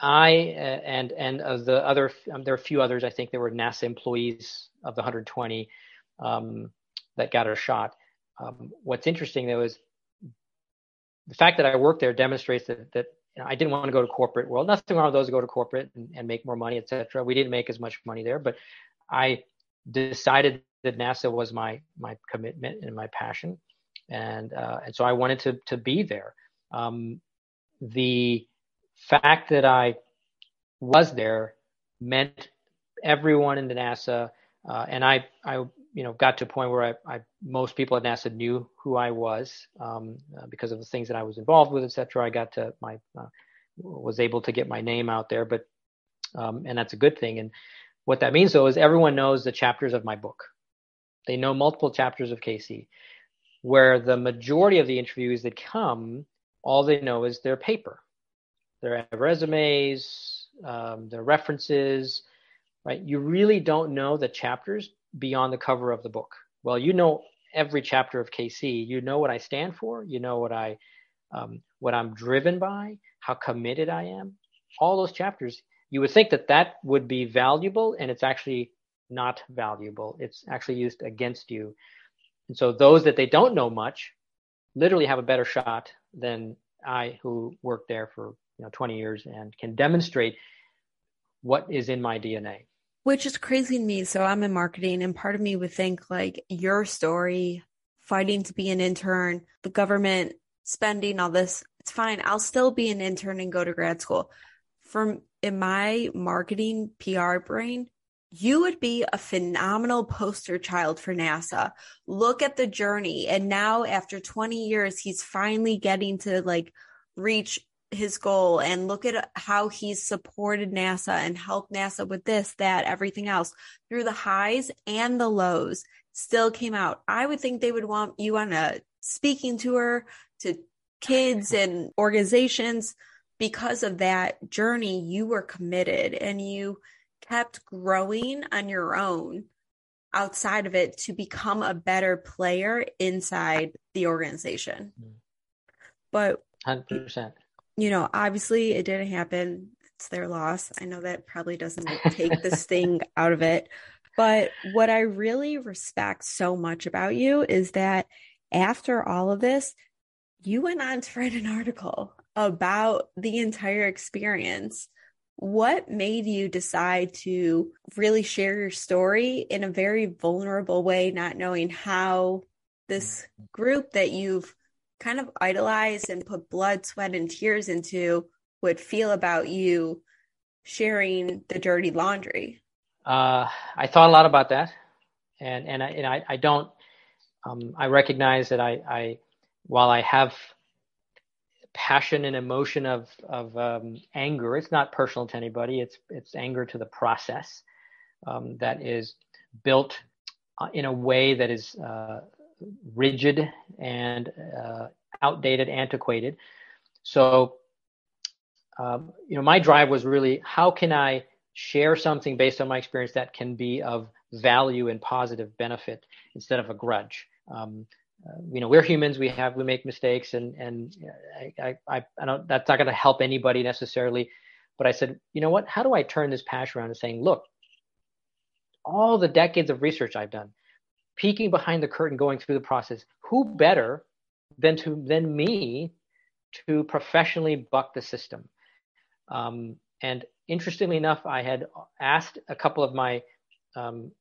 Speaker 2: I uh, and and of the other um, there are a few others I think there were NASA employees of the 120 um, that got her shot. Um, what's interesting though is the fact that I worked there demonstrates that, that you know, I didn't want to go to corporate world. Nothing wrong with those who go to corporate and, and make more money, etc. We didn't make as much money there, but I decided that NASA was my my commitment and my passion, and uh, and so I wanted to to be there. Um, the fact that I was there meant everyone in the NASA, uh, and I I you know, got to a point where I, I most people at NASA knew who I was um, uh, because of the things that I was involved with, etc. I got to my uh, was able to get my name out there, but um, and that's a good thing. And what that means though is everyone knows the chapters of my book. They know multiple chapters of KC. Where the majority of the interviews that come, all they know is their paper, their resumes, um, their references, right? You really don't know the chapters beyond the cover of the book. Well, you know every chapter of KC. You know what I stand for. You know what I, um, what I'm driven by, how committed I am. All those chapters. You would think that that would be valuable, and it's actually not valuable. It's actually used against you. And so those that they don't know much, literally have a better shot than I, who worked there for you know 20 years and can demonstrate what is in my DNA
Speaker 1: which is crazy to me. So I'm in marketing, and part of me would think like your story, fighting to be an intern, the government spending all this, it's fine. I'll still be an intern and go to grad school. From in my marketing PR brain, you would be a phenomenal poster child for NASA. Look at the journey. And now after 20 years, he's finally getting to like reach his goal and look at how he's supported NASA and helped NASA with this, that, everything else through the highs and the lows still came out. I would think they would want you on a speaking tour to kids and organizations because of that journey. You were committed and you kept growing on your own outside of it to become a better player inside the organization. But
Speaker 2: 100%
Speaker 1: you know, obviously it didn't happen. It's their loss. I know that probably doesn't take this thing out of it. But what I really respect so much about you is that after all of this, you went on to write an article about the entire experience. What made you decide to really share your story in a very vulnerable way, not knowing how this group that you've kind of idolized and put blood, sweat, and tears into would feel about you sharing the dirty laundry?
Speaker 2: Uh, I thought a lot about that, and and I and I, I don't. Um, I recognize that I, I while I have passion and emotion of of um, anger, it's not personal to anybody. It's it's anger to the process um, that is built uh, in a way that is uh, rigid and uh, outdated, antiquated. So, um, you know, my drive was really how can I share something based on my experience that can be of value and positive benefit instead of a grudge. Um, uh, you know, we're humans. We have we make mistakes, and and I I, I don't. That's not going to help anybody necessarily. But I said, you know what? How do I turn this passion around and saying, look, all the decades of research I've done, peeking behind the curtain, going through the process, who better than to than me to professionally buck the system? Um, and interestingly enough, I had asked a couple of my um,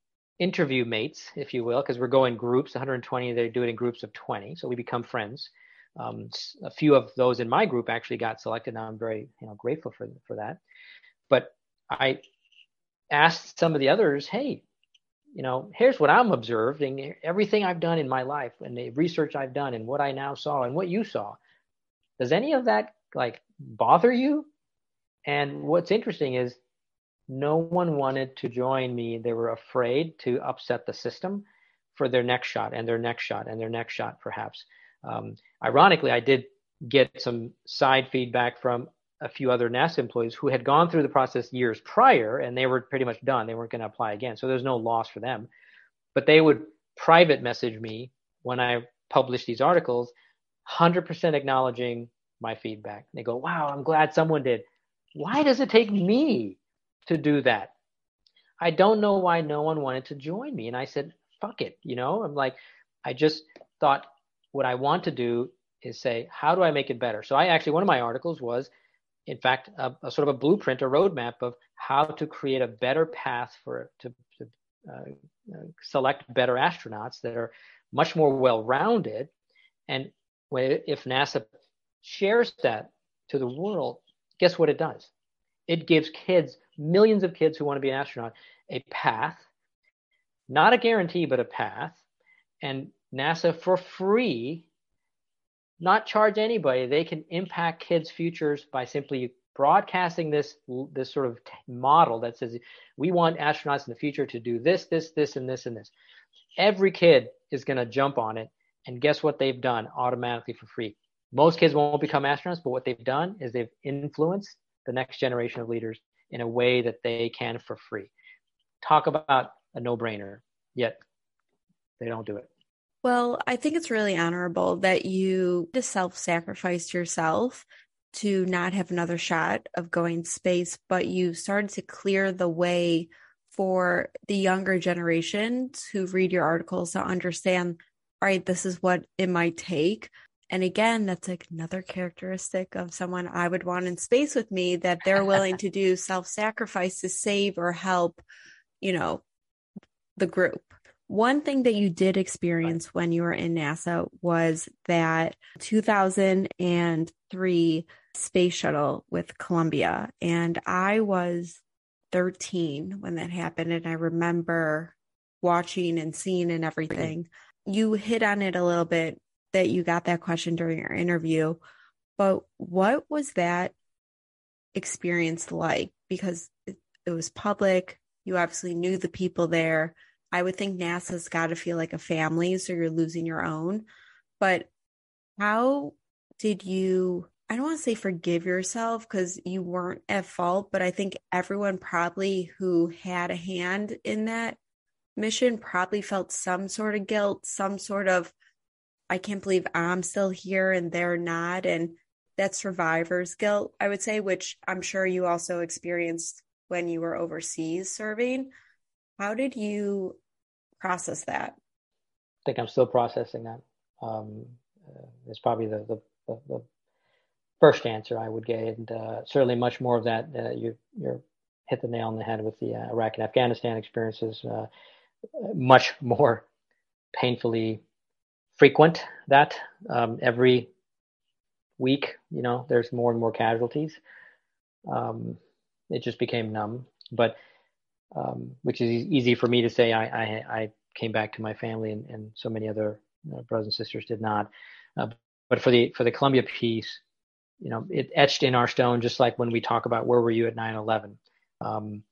Speaker 2: interview mates, if you will, because we're going groups, 120, they do it in groups of 20, so we become friends. Um, a few of those in my group actually got selected. Now I'm very you know grateful for for that. But I asked some of the others, hey, you know, here's what I'm observing, everything I've done in my life and the research I've done and what I now saw and what you saw. Does any of that like bother you? And what's interesting is no one wanted to join me. They were afraid to upset the system for their next shot and their next shot and their next shot, perhaps. Um, ironically, I did get some side feedback from a few other NASA employees who had gone through the process years prior and they were pretty much done. They weren't going to apply again. So there's no loss for them. But they would private message me when I published these articles, 100% acknowledging my feedback. They go, wow, I'm glad someone did. Why does it take me to do that? I don't know why no one wanted to join me. And I said, fuck it. You know, I'm like, I just thought what I want to do is say, how do I make it better? So I actually, one of my articles was in fact, a, a, sort of a blueprint, a roadmap of how to create a better path for to, to uh, uh, select better astronauts that are much more well-rounded. And if NASA shares that to the world, guess what it does? It gives kids, millions of kids who want to be an astronaut, a path, not a guarantee, but a path. And NASA for free, not charge anybody. They can impact kids' futures by simply broadcasting this this sort of model that says we want astronauts in the future to do this, this, this, and this, and this. Every kid is going to jump on it, and guess what they've done automatically for free? Most kids won't become astronauts, but what they've done is they've influenced the next generation of leaders in a way that they can for free. Talk about a no-brainer. Yet they don't do it.
Speaker 1: Well, I think it's really honorable that you self sacrificed yourself to not have another shot of going space, but you started to clear the way for the younger generations who read your articles to understand, all right, this is what it might take. And again, that's like another characteristic of someone I would want in space with me that they're willing to do self sacrifice to save or help, you know, the group. One thing that you did experience when you were in NASA was that 2003 space shuttle with Columbia. And I was 13 when that happened. And I remember watching and seeing and everything. You hit on it a little bit that you got that question during your interview. But what was that experience like? Because it, it was public, you obviously knew the people there I would think NASA's got to feel like a family, so you're losing your own. But how did you? I don't want to say forgive yourself because you weren't at fault, but I think everyone probably who had a hand in that mission probably felt some sort of guilt, some sort of, I can't believe I'm still here and they're not. And that survivor's guilt, I would say, which I'm sure you also experienced when you were overseas serving. How did you process that?
Speaker 2: I think I'm still processing that. Um, uh, it's probably the, the, the, the, first answer I would get, and uh, certainly much more of that. Uh, you you hit the nail on the head with the uh, Iraq and Afghanistan experiences. Uh, much more painfully frequent. That um, every week, you know, there's more and more casualties. Um, it just became numb, but um, which is easy for me to say. I, I, I came back to my family, and, and so many other brothers and sisters did not. Uh, but for the for the Columbia piece, you know, it etched in our stone, just like when we talk about where were you at 9/11. Um,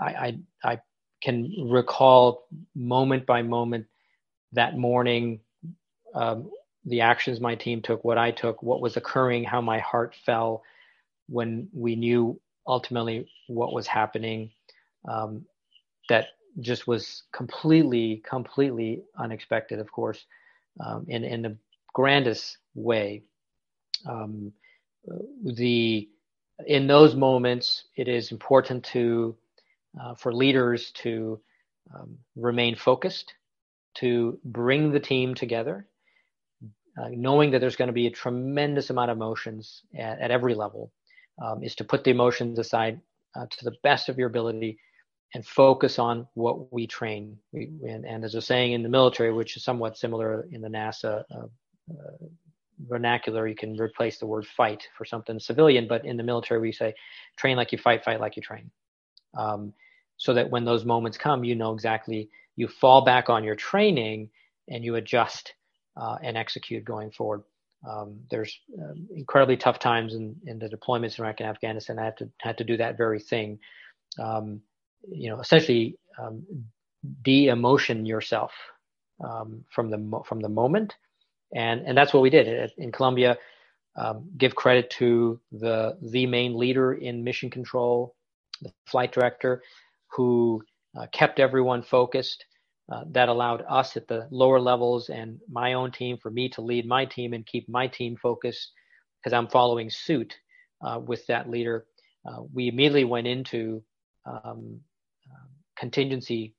Speaker 2: I, I I can recall moment by moment that morning, um, the actions my team took, what I took, what was occurring, how my heart fell when we knew ultimately what was happening um, that just was completely, completely unexpected, of course, um, in, in the grandest way. Um, the in those moments, it is important to uh, for leaders to um, remain focused, to bring the team together, uh, knowing that there's going to be a tremendous amount of emotions at, at every level, um, is to put the emotions aside uh, to the best of your ability and focus on what we train. We, and, and, there's a saying in the military, which is somewhat similar in the NASA uh, uh, vernacular. You can replace the word fight for something civilian, but in the military, we say train like you fight, fight like you train. Um, so that when those moments come, you know exactly, you fall back on your training and you adjust uh, and execute going forward. Um, there's uh, incredibly tough times in, in the deployments in Iraq and Afghanistan. I had to had to do that very thing. Um, you know, essentially um, de-emotion yourself um, from the from the moment, and and that's what we did in Columbia. Um, give credit to the the main leader in mission control, the flight director, who uh, kept everyone focused. Uh, that allowed us at the lower levels and my own team for me to lead my team and keep my team focused because I'm following suit uh, with that leader. Uh, we immediately went into um, contingency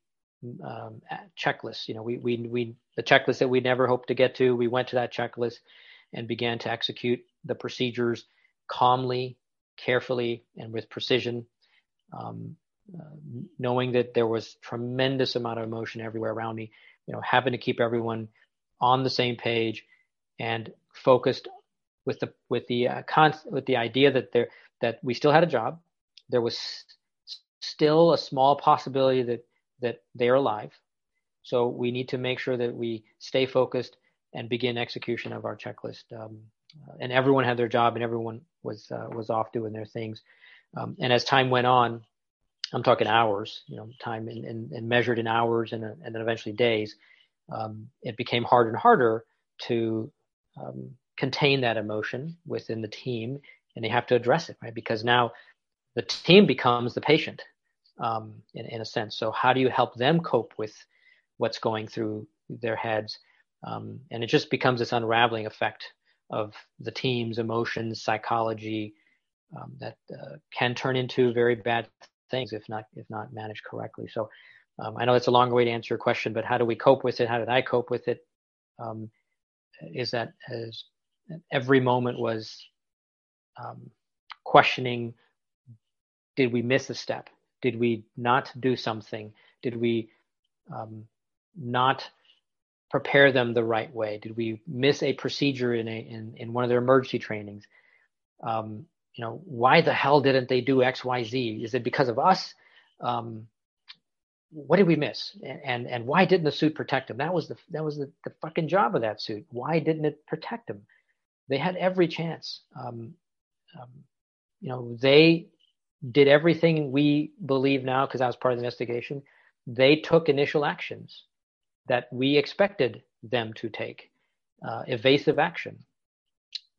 Speaker 2: um, checklist. You know, we, we, we, the checklist that we never hoped to get to, we went to that checklist and began to execute the procedures calmly, carefully, and with precision, um, uh, knowing that there was tremendous amount of emotion everywhere around me, you know, having to keep everyone on the same page and focused with the, with the, uh, con- with the idea that there, that we still had a job. There was still a small possibility that that they're alive. So we need to make sure that we stay focused and begin execution of our checklist. Um, and everyone had their job, and everyone was uh, was off doing their things. Um, and as time went on, I'm talking hours, you know, time and, measured in hours and, and then eventually days. Um, it became harder and harder to um, contain that emotion within the team, and they have to address it, right? Because now the team becomes the patient um, in, in a sense. So how do you help them cope with what's going through their heads? Um, and it just becomes this unraveling effect of the team's emotions, psychology um, that uh, can turn into very bad things if not if not managed correctly. So um, I know it's a long way to answer your question, but how do we cope with it? How did I cope with it? Um, is that as every moment was um, questioning did we miss a step did we not do something did we um, not prepare them the right way did we miss a procedure in a in, in one of their emergency trainings um, you know why the hell didn't they do x y z? Is it because of us? Um, what did we miss? And, and, and why didn't the suit protect them? That was the that was the, the fucking job of that suit. Why didn't it protect them? They had every chance. Um, um, you know they did everything we believe now because I was part of the investigation. They took initial actions that we expected them to take, uh, evasive action.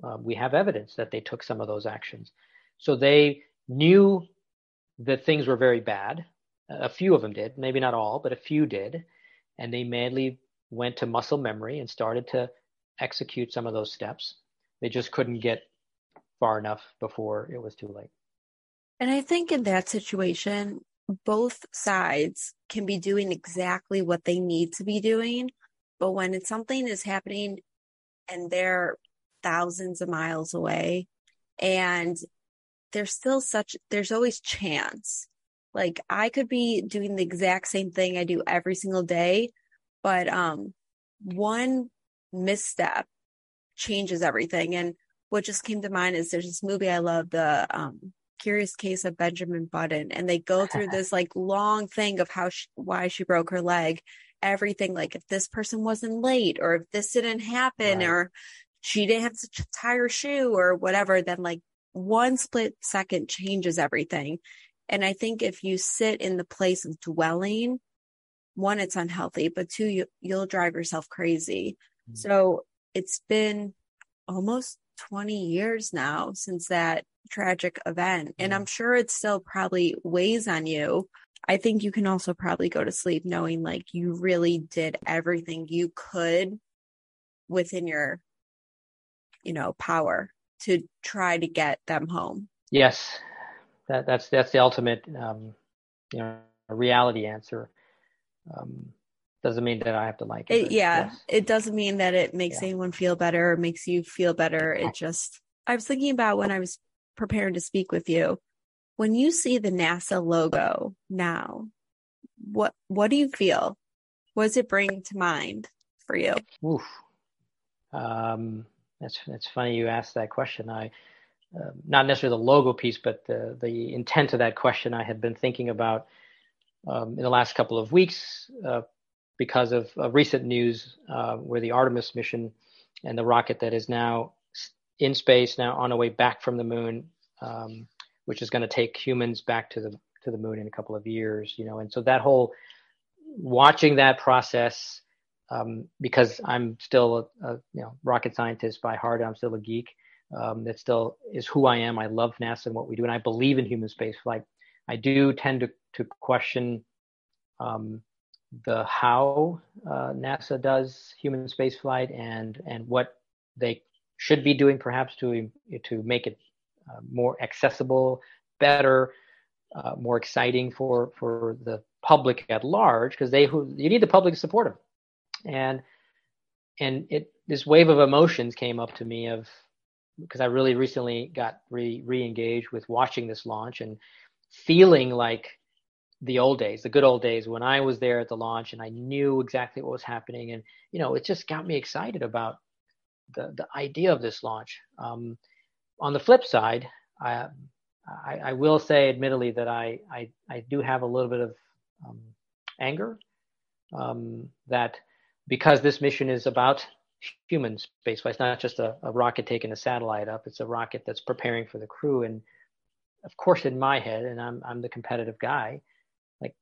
Speaker 2: Uh, we have evidence that they took some of those actions. So they knew that things were very bad. A few of them did, maybe not all, but a few did. And they madly went to muscle memory and started to execute some of those steps. They just couldn't get far enough before it was too late.
Speaker 1: And I think in that situation, both sides can be doing exactly what they need to be doing. But when it's something is happening and they're thousands of miles away and there's still such, there's always chance. Like I could be doing the exact same thing I do every single day, but, um, one misstep changes everything. And what just came to mind is there's this movie I love, the, um, Curious Case of Benjamin Button, and they go through this like long thing of how she, why she broke her leg, everything like if this person wasn't late or if this didn't happen right. or she didn't have to tie her shoe or whatever, then like one split second changes everything. And I think if you sit in the place of dwelling, one, it's unhealthy, but two, you, you'll drive yourself crazy. Mm-hmm. So it's been almost 20 years now since that tragic event. And I'm sure it still probably weighs on you. I think you can also probably go to sleep knowing like you really did everything you could within your, you know, power to try to get them home.
Speaker 2: Yes, that, that's that's the ultimate, um, you know, reality answer. Um, doesn't mean that I have to like it.
Speaker 1: it yeah, yes. it doesn't mean that it makes yeah. anyone feel better or makes you feel better. It just I was thinking about when I was preparing to speak with you. When you see the NASA logo now, what what do you feel? What does it bring to mind for you?
Speaker 2: Oof. Um, that's that's funny you asked that question. I uh, not necessarily the logo piece, but the the intent of that question I had been thinking about um, in the last couple of weeks uh, because of, of, recent news uh, where the Artemis mission and the rocket that is now in space now on a way back from the moon, um, which is going to take humans back to the to the moon in a couple of years. You know, and so that whole watching that process um, because I'm still a, a, you know rocket scientist by heart. I'm still a geek. Um, that still is who I am. I love NASA and what we do, and I believe in human spaceflight. I do tend to to question um, the how uh, NASA does human spaceflight and and what they should be doing perhaps to to make it uh, more accessible, better, uh, more exciting for for the public at large because they who you need the public to support them, and and it this wave of emotions came up to me of because I really recently got re re-engaged with watching this launch and feeling like the old days, the good old days when I was there at the launch and I knew exactly what was happening. And, you know, it just got me excited about the, the idea of this launch. Um, on the flip side, I, I, I, will say, admittedly, that I, I, I do have a little bit of um, anger um, that because this mission is about human spaceflight, it's not just a, a rocket taking a satellite up; it's a rocket that's preparing for the crew. And of course, in my head, and I'm I'm the competitive guy, like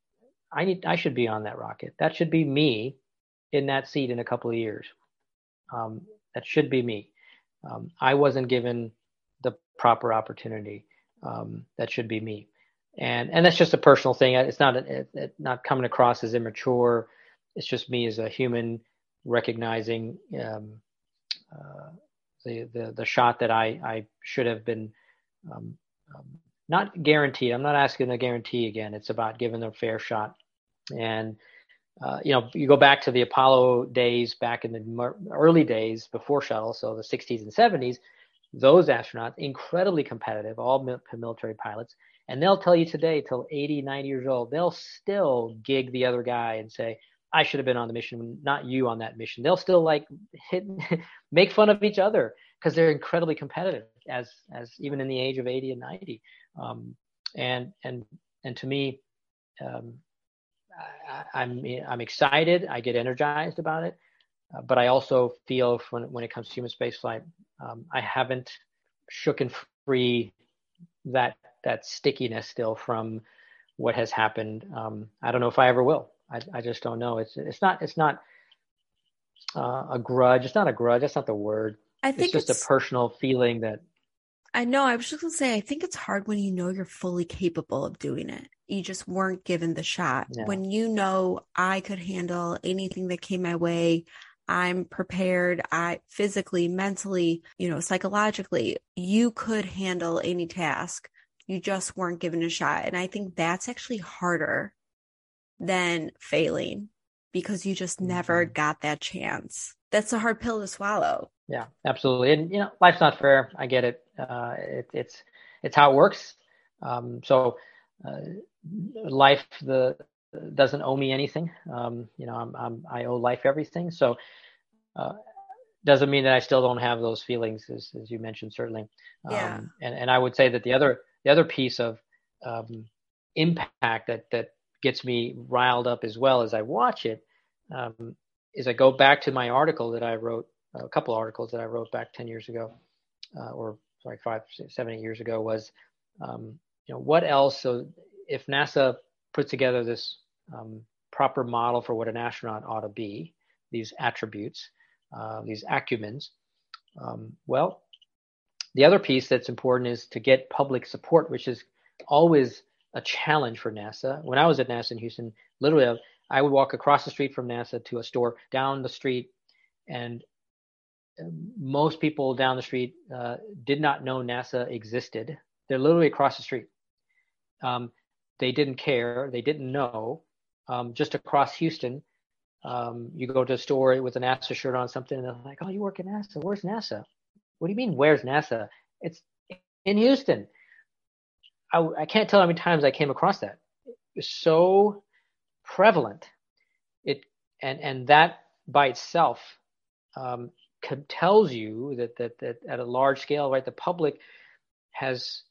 Speaker 2: I need I should be on that rocket. That should be me in that seat in a couple of years. Um, that should be me. Um, I wasn't given the proper opportunity. Um, that should be me. And and that's just a personal thing. It's not it, it, not coming across as immature. It's just me as a human recognizing um, uh, the, the the shot that I I should have been um, um, not guaranteed. I'm not asking a guarantee again. It's about giving them a fair shot. And uh, you know, you go back to the Apollo days, back in the early days before shuttle, so the 60s and 70s. Those astronauts, incredibly competitive, all military pilots, and they'll tell you today, till 80, 90 years old, they'll still gig the other guy and say, "I should have been on the mission, not you on that mission." They'll still like hit, make fun of each other because they're incredibly competitive, as as even in the age of 80 and 90. Um, and and and to me, um, I, am I'm, I'm excited. I get energized about it, uh, but I also feel when when it comes to human spaceflight, um, I haven't shooken free that that stickiness still from what has happened. Um, I don't know if I ever will. I, I just don't know. It's it's not it's not uh, a grudge. It's not a grudge. That's not the word. I think it's just it's, a personal feeling that.
Speaker 1: I know. I was just gonna say. I think it's hard when you know you're fully capable of doing it you just weren't given the shot. Yeah. When you know I could handle anything that came my way, I'm prepared. I physically, mentally, you know, psychologically, you could handle any task. You just weren't given a shot. And I think that's actually harder than failing because you just never mm-hmm. got that chance. That's a hard pill to swallow.
Speaker 2: Yeah, absolutely. And you know, life's not fair. I get it. Uh, it it's it's how it works. Um, so uh, life the doesn't owe me anything. Um, you know, I'm, I'm, i owe life everything. So, uh, doesn't mean that I still don't have those feelings, as, as you mentioned, certainly.
Speaker 1: Yeah.
Speaker 2: Um, and, and I would say that the other, the other piece of um, impact that, that gets me riled up as well as I watch it um, is I go back to my article that I wrote, a couple articles that I wrote back 10 years ago, uh, or sorry, five, seven, eight years ago was, um, you know, what else? So if NASA put together this um, proper model for what an astronaut ought to be, these attributes, uh, these acumens, um, well, the other piece that's important is to get public support, which is always a challenge for NASA. When I was at NASA in Houston, literally, I would walk across the street from NASA to a store down the street, and um, most people down the street uh, did not know NASA existed. They're literally across the street. Um, they didn't care. They didn't know. Um, just across Houston, um, you go to a store with a NASA shirt on something, and they're like, "Oh, you work at NASA? Where's NASA? What do you mean? Where's NASA? It's in Houston." I, I can't tell how many times I came across that. It's so prevalent. It and and that by itself um, tells you that, that that at a large scale, right, the public has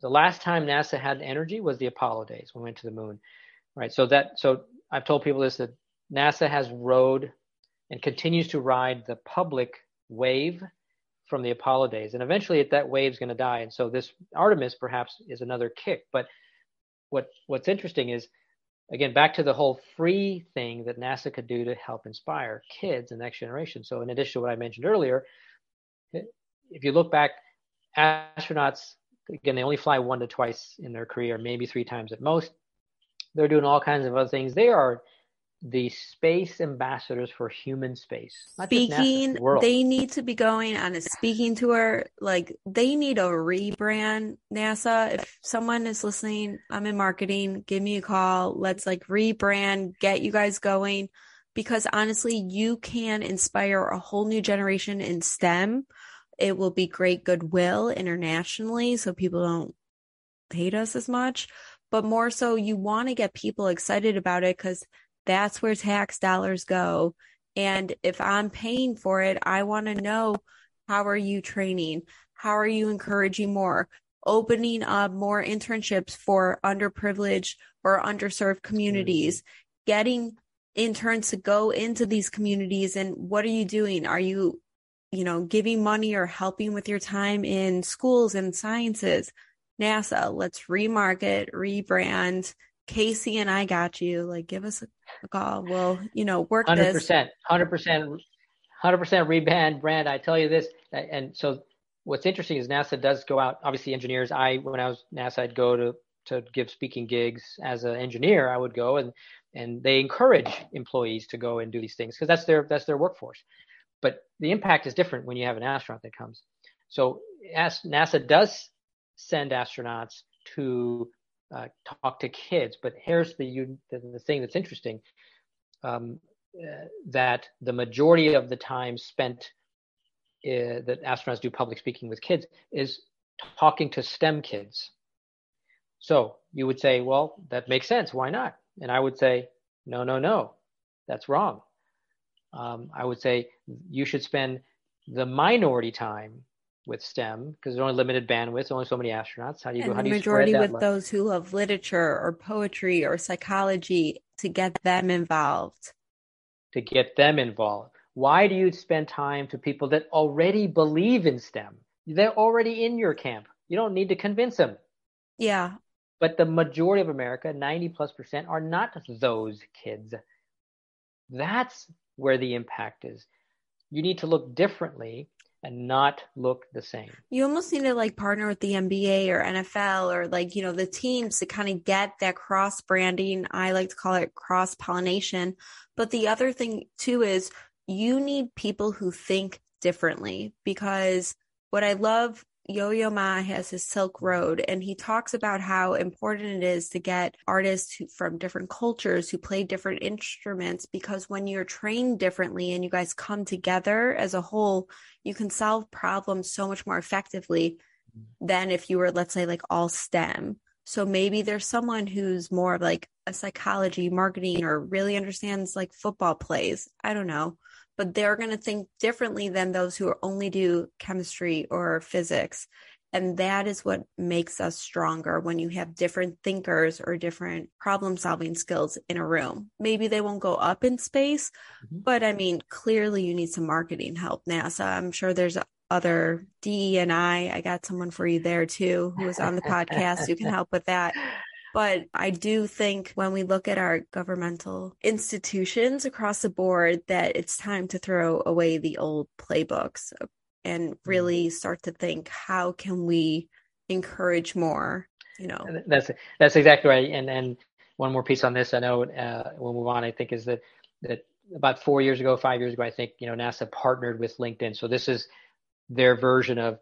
Speaker 2: the last time NASA had energy was the Apollo days when we went to the moon, right? So that so I've told people this that NASA has rode and continues to ride the public wave from the Apollo days, and eventually that wave's going to die. And so this Artemis perhaps is another kick. But what what's interesting is again back to the whole free thing that NASA could do to help inspire kids and next generation. So in addition to what I mentioned earlier, if you look back, astronauts again, they only fly one to twice in their career, maybe three times at most. They're doing all kinds of other things. They are the space ambassadors for human space.
Speaker 1: speaking, NASA, they need to be going on a speaking tour. Like they need a rebrand. NASA, if someone is listening, I'm in marketing. Give me a call. Let's like rebrand, get you guys going. Because honestly, you can inspire a whole new generation in STEM it will be great goodwill internationally so people don't hate us as much. But more so, you want to get people excited about it because that's where tax dollars go. And if I'm paying for it, I want to know how are you training? How are you encouraging more? Opening up more internships for underprivileged or underserved communities, getting interns to go into these communities and what are you doing? Are you, you know, giving money or helping with your time in schools and sciences? NASA, let's remarket, rebrand. KC and I got you. Like, give us a call. We'll, you know, work
Speaker 2: 100%,
Speaker 1: this.
Speaker 2: 100%, 100%, 100% rebrand brand. I tell you this. And so what's interesting is NASA does go out, obviously engineers. I, when I was NASA, I'd go to, to give speaking gigs as an engineer. I would go and, and they encourage employees to go and do these things because that's their, that's their workforce. But the impact is different when you have an astronaut that comes. So as NASA does send astronauts to uh, talk to kids, but here's the, the, thing that's interesting. Um, uh, that the majority of the time spent uh, that astronauts do public speaking with kids is talking to STEM kids. So you would say, well, that makes sense. Why not? And I would say, no, no, no, that's wrong. Um, I would say you should spend the minority time with STEM because there's only limited bandwidth, only so many astronauts. How do you
Speaker 1: and
Speaker 2: go? How
Speaker 1: the
Speaker 2: do you
Speaker 1: majority with
Speaker 2: love?
Speaker 1: those who love literature or poetry or psychology to get them involved.
Speaker 2: To get them involved. Why do you spend time to people that already believe in STEM? They're already in your camp. You don't need to convince them.
Speaker 1: Yeah.
Speaker 2: But the majority of America, 90 plus percent, are not those kids. That's where the impact is. You need to look differently and not look the same.
Speaker 1: You almost need to like partner with the NBA or NFL or like, you know, the teams to kind of get that cross branding. I like to call it cross pollination. But the other thing too is you need people who think differently because what I love Yo-Yo Ma has his Silk Road, and he talks about how important it is to get artists who, from different cultures who play different instruments because when you're trained differently and you guys come together as a whole, you can solve problems so much more effectively than if you were, let's say, like all STEM. So maybe there's someone who's more of like a psychology, marketing, or really understands like football plays. I don't know but they're going to think differently than those who only do chemistry or physics. And that is what makes us stronger when you have different thinkers or different problem solving skills in a room. Maybe they won't go up in space, mm-hmm. but I mean, clearly you need some marketing help, NASA. I'm sure there's other DE and I. I got someone for you there too who was on the podcast who can help with that. But I do think when we look at our governmental institutions across the board, that it's time to throw away the old playbooks and mm-hmm. really start to think how can we encourage more you know?
Speaker 2: That's that's exactly right. And and one more piece on this i know uh, we'll move on i think is that that about four years ago five years ago i think you know nasa partnered with linkedin. So this is their version of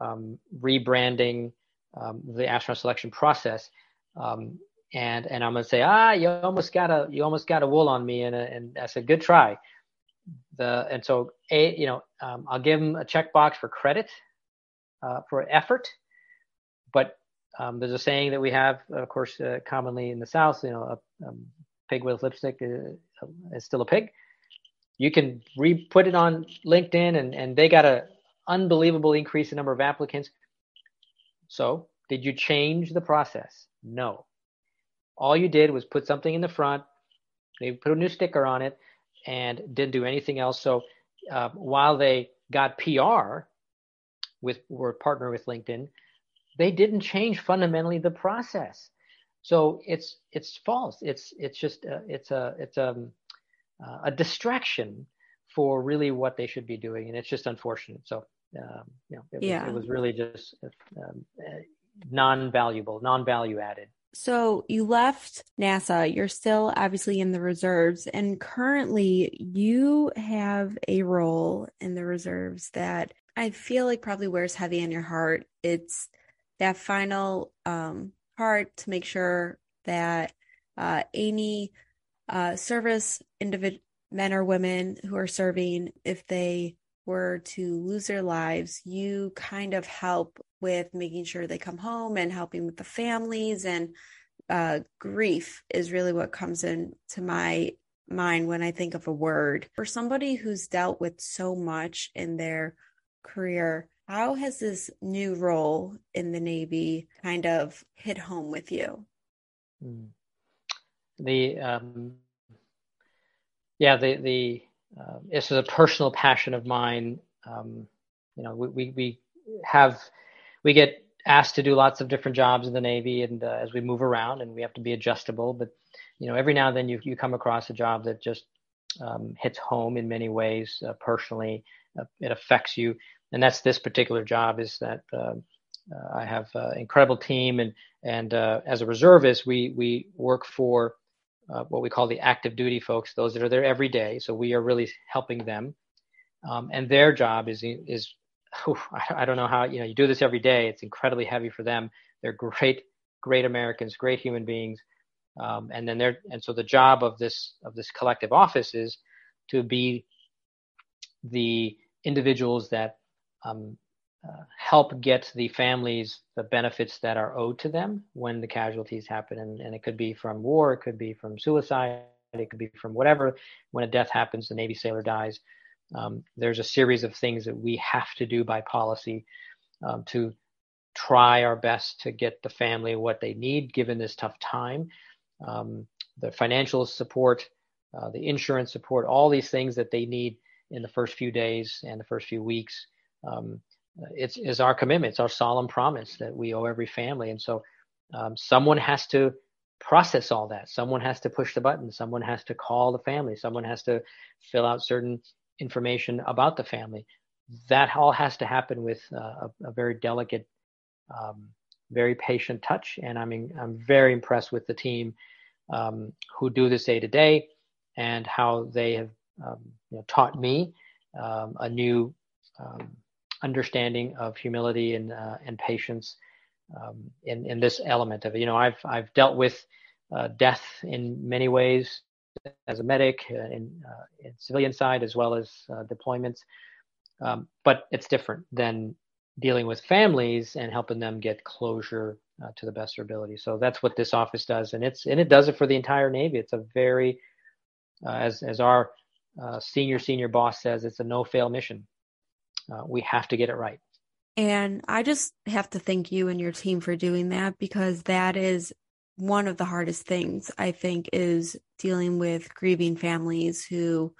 Speaker 2: um, rebranding um, the astronaut selection process um, and and I'm gonna say, ah, you almost got a you almost got a wool on me, and and I said, good try. The and so a you know um, I'll give them a checkbox for credit uh, for effort, but um, there's a saying that we have, of course, uh, commonly in the South, you know, a, a pig with lipstick uh, is still a pig. You can re put it on LinkedIn, and and they got a unbelievable increase in number of applicants. So did you change the process? No. All you did was put something in the front, they put a new sticker on it, and didn't do anything else. So uh, while they got PR with were partner with LinkedIn, they didn't change fundamentally the process. So it's it's false. It's it's just uh, it's a it's a um, uh, a distraction for really what they should be doing, and it's just unfortunate. So um, you know, it, yeah. was, it was really just um, non-valuable, non-value added.
Speaker 1: So you left NASA, you're still obviously in the reserves, and currently you have a role in the reserves that I feel like probably wears heavy on your heart. It's that final um, part to make sure that uh, any uh, service individ- men or women who are serving, if they were to lose their lives, you kind of help with making sure they come home and helping with the families and uh, grief is really what comes into my mind when I think of a word. For somebody who's dealt with so much in their career, how has this new role in the Navy kind of hit home with you?
Speaker 2: Hmm. The um, yeah, the the uh, this is a personal passion of mine. Um, you know, we, we, we have we get asked to do lots of different jobs in the Navy, and uh, as we move around, and we have to be adjustable. But you know, every now and then you you come across a job that just um, hits home in many ways uh, personally. Uh, it affects you, and that's this particular job. Is that uh, uh, I have an incredible team, and and uh, as a reservist, we we work for what we call the active duty folks, those that are there every day. So we are really helping them, um, and their job is is whew, I, I don't know how you know you do this every day. It's incredibly heavy for them. They're great, great Americans, great human beings, um, and then they're and so the job of this of this collective office is to be the individuals that um, uh, help get the families the benefits that are owed to them when the casualties happen, and, and it could be from war, it could be from suicide, it could be from whatever. When a death happens, the Navy sailor dies um, there's a series of things that we have to do by policy um, to try our best to get the family what they need given this tough time. Um, the financial support, uh, the insurance support, all these things that they need in the first few days and the first few weeks. Um, it's is our commitment. It's our solemn promise that we owe every family. And so um, someone has to process all that. Someone has to push the button. Someone has to call the family. Someone has to fill out certain information about the family. That all has to happen with uh, a, a, very delicate, um, very patient touch. And I'm, I'm very impressed with the team um, who do this day to day and how they have um, you know, taught me um, a new um, understanding of humility and, uh, and patience um, in, in this element of it. You know, I've, I've dealt with uh, death in many ways as a medic uh, in, uh, in civilian side as well as uh, deployments. Um, but it's different than dealing with families and helping them get closure to the best of their ability. So that's what this office does, and it's and it does it for the entire Navy. It's a very, as as our senior senior boss says, it's a no fail mission. We have to get it right.
Speaker 1: And I just have to thank you and your team for doing that because that is one of the hardest things I think is dealing with grieving families who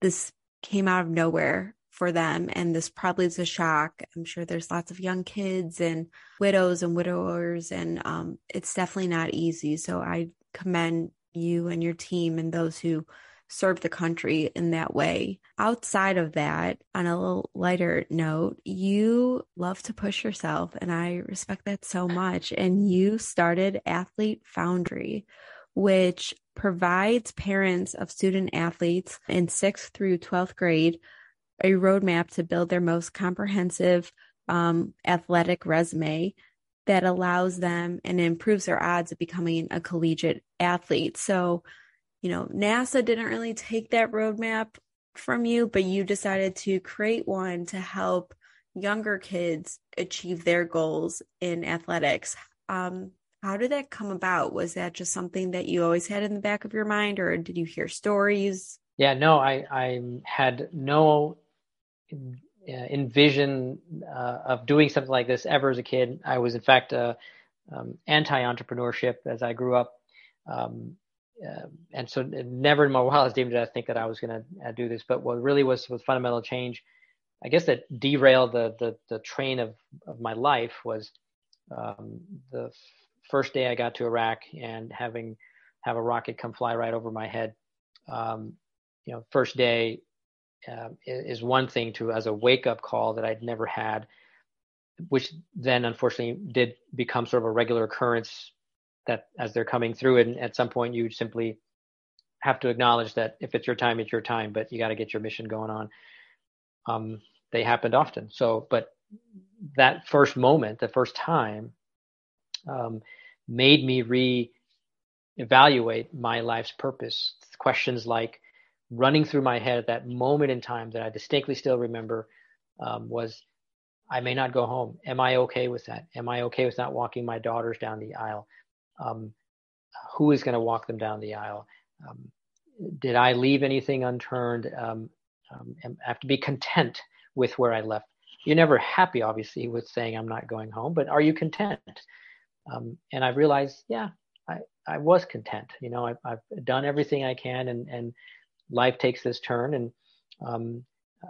Speaker 1: this came out of nowhere for them. And this probably is a shock. I'm sure there's lots of young kids and widows and widowers and um, it's definitely not easy. So i commend you and your team and those who serve the country in that way. Outside of that, on a little lighter note, you love to push yourself, and I respect that so much. And you started Athlete Foundry, which provides parents of student athletes in sixth through 12th grade a roadmap to build their most comprehensive um, athletic resume that allows them and improves their odds of becoming a collegiate athlete. So, you know, NASA didn't really take that roadmap from you, but you decided to create one to help younger kids achieve their goals in athletics. Um, how did that come about? Was that just something that you always had in the back of your mind, or did you hear stories?
Speaker 2: Yeah, no, I, I had no uh, envision uh, of doing something like this ever as a kid. I was, in fact, uh, um, anti-entrepreneurship as I grew up. Um, uh, and so never in my wildest dreams did I think that I was going to uh, do this. But what really was was fundamental change, I guess that derailed the the, the train of, of my life was um, the f- first day I got to Iraq and having have a rocket come fly right over my head. Um, you know, first day uh, is one thing to as a wake up call that I'd never had, which then unfortunately did become sort of a regular occurrence that as they're coming through and at some point you simply have to acknowledge that if it's your time it's your time but you got to get your mission going on. Um, they happened often. So but that first moment the first time um, made me re-evaluate my life's purpose. Questions like running through my head at that moment in time that i distinctly still remember um, was i may not go home. Am i okay with that? Am i okay with not walking my daughters down the aisle um, who is going to walk them down the aisle? Um, did I leave anything unturned? Um, um I have to be content with where I left. You're never happy, obviously, with saying I'm not going home, but are you content? Um, and I realized, yeah, I, I was content. You know, I, I've done everything I can, and and life takes this turn, and um,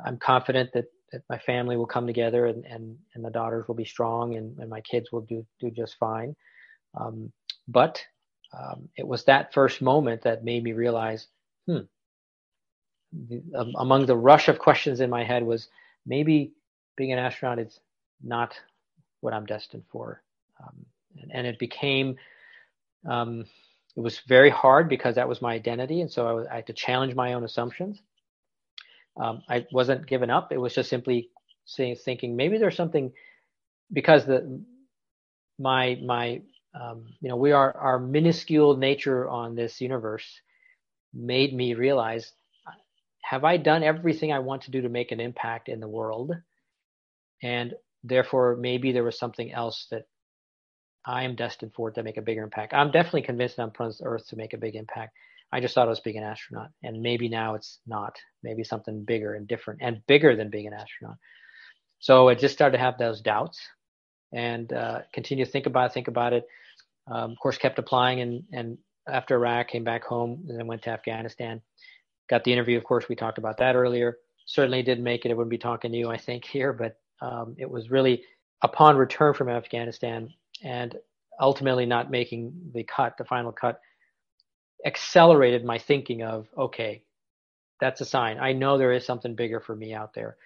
Speaker 2: I'm confident that, that my family will come together and, and, and the daughters will be strong and, and my kids will do, do just fine. Um, but um, it was that first moment that made me realize, hmm, the, um, among the rush of questions in my head was maybe being an astronaut is not what I'm destined for. Um, and, and, it became, um, it was very hard because that was my identity. And so I, was, I had to challenge my own assumptions. Um, I wasn't given up. It was just simply saying, thinking maybe there's something because the my my um, you know we are our minuscule nature on this universe made me realize have I done everything I want to do to make an impact in the world? And therefore, maybe there was something else that I am destined for to make a bigger impact. I'm definitely convinced I'm on earth to make a big impact. I just thought I was being an astronaut, and maybe now it's not. Maybe something bigger and different, and bigger than being an astronaut. So I just started to have those doubts, and uh, continue to think about it, think about it. Um, of course, kept applying, and and after Iraq, came back home, and then went to Afghanistan. Got the interview. Of course, we talked about that earlier. Certainly didn't make it. I wouldn't be talking to you, I think, here, but um, it was really upon return from Afghanistan and ultimately not making the cut, the final cut accelerated my thinking of okay that's a sign i know there is something bigger for me out there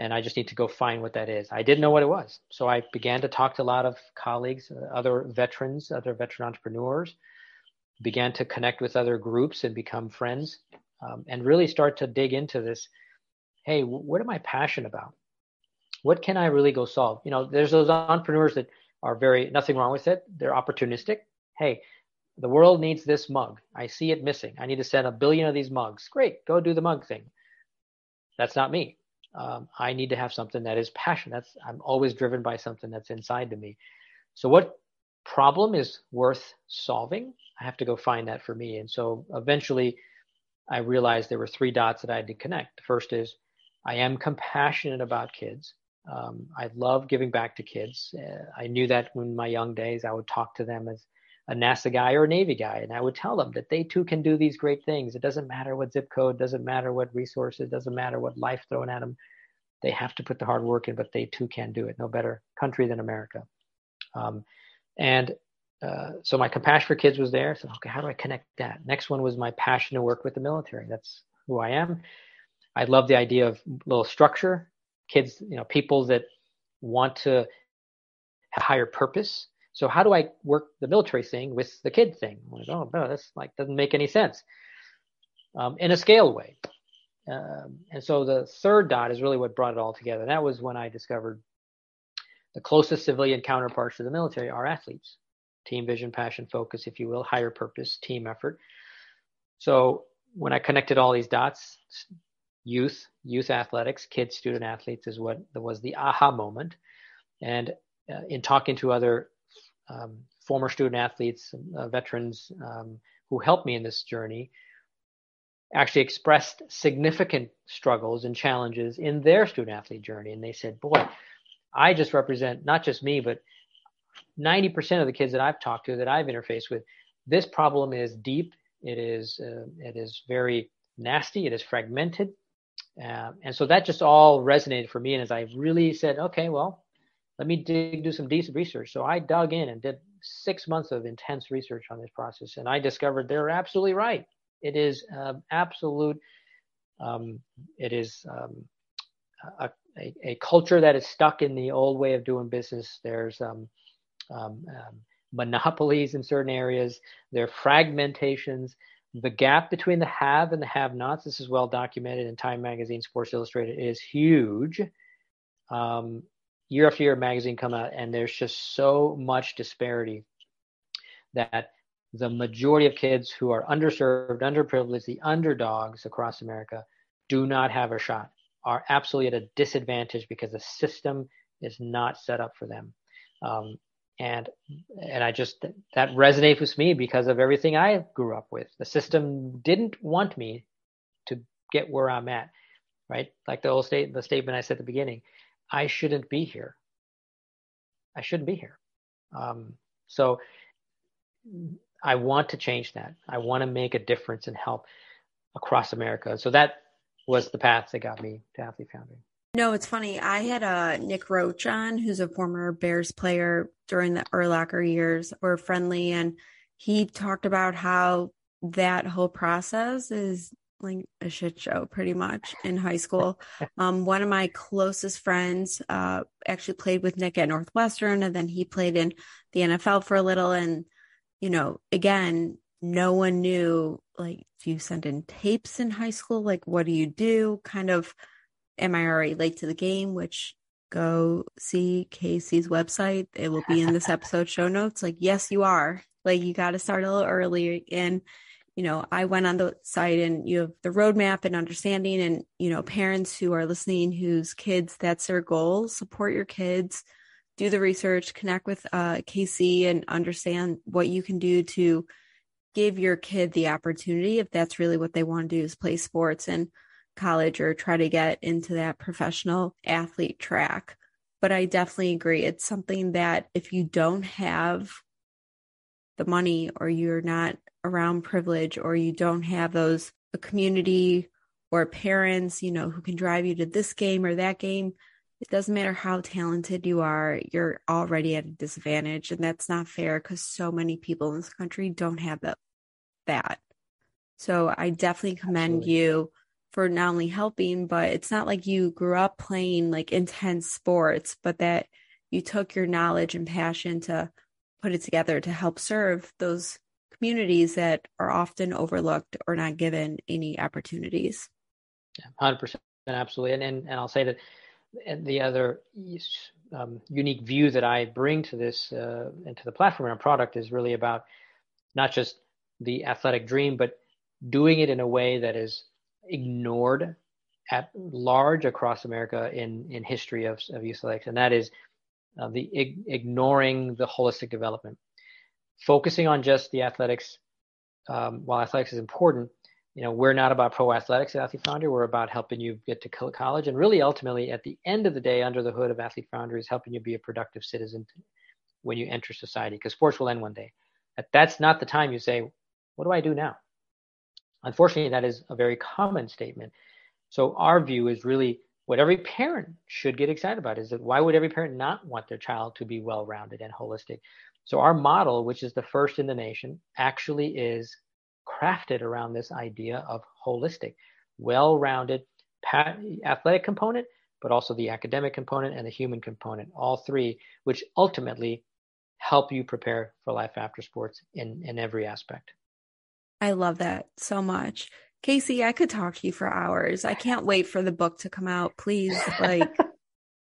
Speaker 2: and i just need to go find what that is i didn't know what it was so i began to talk to a lot of colleagues uh, other veterans other veteran entrepreneurs began to connect with other groups and become friends um, and really start to dig into this hey what am i passionate about what can i really go solve you know there's those entrepreneurs that are very nothing wrong with it they're opportunistic hey the world needs this mug. I see it missing. I need to send a billion of these mugs. Great, go do the mug thing. That's not me. Um, I need to have something that is passion. That's I'm always driven by something that's inside to me. So what problem is worth solving? I have to go find that for me. And so eventually, I realized there were three dots that I had to connect. The first is I am compassionate about kids. Um, I love giving back to kids. Uh, I knew that in my young days. I would talk to them as a NASA guy or a Navy guy, and I would tell them that they too can do these great things. It doesn't matter what zip code, doesn't matter what resources, doesn't matter what life thrown at them. They have to put the hard work in, but they too can do it. No better country than America. Um, and uh, so my compassion for kids was there. So okay, how do I connect that? Next one was my passion to work with the military. That's who I am. I love the idea of little structure. Kids, you know, people that want to have higher purpose so how do I work the military thing with the kid thing? I'm like, oh no, this like doesn't make any sense um, in a scale way. Um, and so the third dot is really what brought it all together. That was when I discovered the closest civilian counterparts to the military are athletes. Team vision, passion, focus, if you will, higher purpose, team effort. So when I connected all these dots, youth, youth athletics, kids, student athletes is what was the aha moment. And uh, in talking to other um, former student athletes, uh, veterans um, who helped me in this journey, actually expressed significant struggles and challenges in their student athlete journey. And they said, Boy, I just represent not just me, but 90% of the kids that I've talked to that I've interfaced with, this problem is deep. It is, uh, it is very nasty. It is fragmented. Uh, and so that just all resonated for me. And as I really said, okay, well, let me dig, do some decent research. So I dug in and did six months of intense research on this process, and I discovered they're absolutely right. It is um, absolute. Um, it is um, a, a, a, culture that is stuck in the old way of doing business. There's um, um, um, monopolies in certain areas. There are fragmentations. The gap between the have and the have-nots. This is well documented in Time Magazine, Sports Illustrated. Is huge. Um, year after year magazine come out and there's just so much disparity that the majority of kids who are underserved, underprivileged, the underdogs across America do not have a shot, are absolutely at a disadvantage because the system is not set up for them. Um, and and I just that resonates with me because of everything I grew up with. The system didn't want me to get where I'm at, right? Like the old state, the statement I said at the beginning. I shouldn't be here. I shouldn't be here. Um, so I want to change that. I want to make a difference and help. across America. So that was the path that got me to Athlete Foundry.
Speaker 1: No, it's funny. I had a uh, Nick Roach on, who's a former Bears player during the Urlacher years. We're friendly, and he talked about how that whole process is like a shit show pretty much in high school. Um, one of my closest friends uh, actually played with Nick at Northwestern, and then he played in the NFL for a little. And, you know, again, no one knew like, do you send in tapes in high school? Like, what do you do? Kind of, am I already late to the game? Which go see KC's website. It will be in this episode show notes. Like, yes, you are. Like, you got to start a little early. And, you know, I went on the site and you have the roadmap and understanding, and, you know, parents who are listening whose kids, that's their goal, support your kids, do the research, connect with uh, KC, and understand what you can do to give your kid the opportunity if that's really what they want to do is play sports in college or try to get into that professional athlete track. But I definitely agree. It's something that if you don't have the money or you're not around privilege or you don't have those a community or parents, you know, who can drive you to this game or that game, it doesn't matter how talented you are, you're already at a disadvantage. And that's not fair because so many people in this country don't have that. that. So I definitely commend Absolutely. you for not only helping, but it's not like you grew up playing like intense sports, but that you took your knowledge and passion to put it together to help serve those communities that are often overlooked or not given any opportunities.
Speaker 2: Hundred percent, absolutely, and, and and I'll say that the other um, unique view that I bring to this uh, and to the platform and product is really about not just the athletic dream, but doing it in a way that is ignored at large across America in in history of, of youth athletics, and that is uh, the ig- ignoring the holistic development, focusing on just the athletics. Um, while athletics is important, you know we're not about pro athletics at Athlete Foundry. We're about helping you get to college, and really ultimately, at the end of the day, under the hood of Athlete Foundry is helping you be a productive citizen when you enter society, because sports will end one day. That's not the time you say, "What do I do now?" Unfortunately, that is a very common statement. So our view is really what every parent should get excited about is that why would every parent not want their child to be well-rounded and holistic? So our model, which is the first in the nation, actually is crafted around this idea of holistic, well-rounded athletic component, but also the academic component and the human component, all three, which ultimately help you prepare for life after sports in, in every aspect.
Speaker 1: I love that so much. KC, I could talk to you for hours. I can't wait for the book to come out. Please, like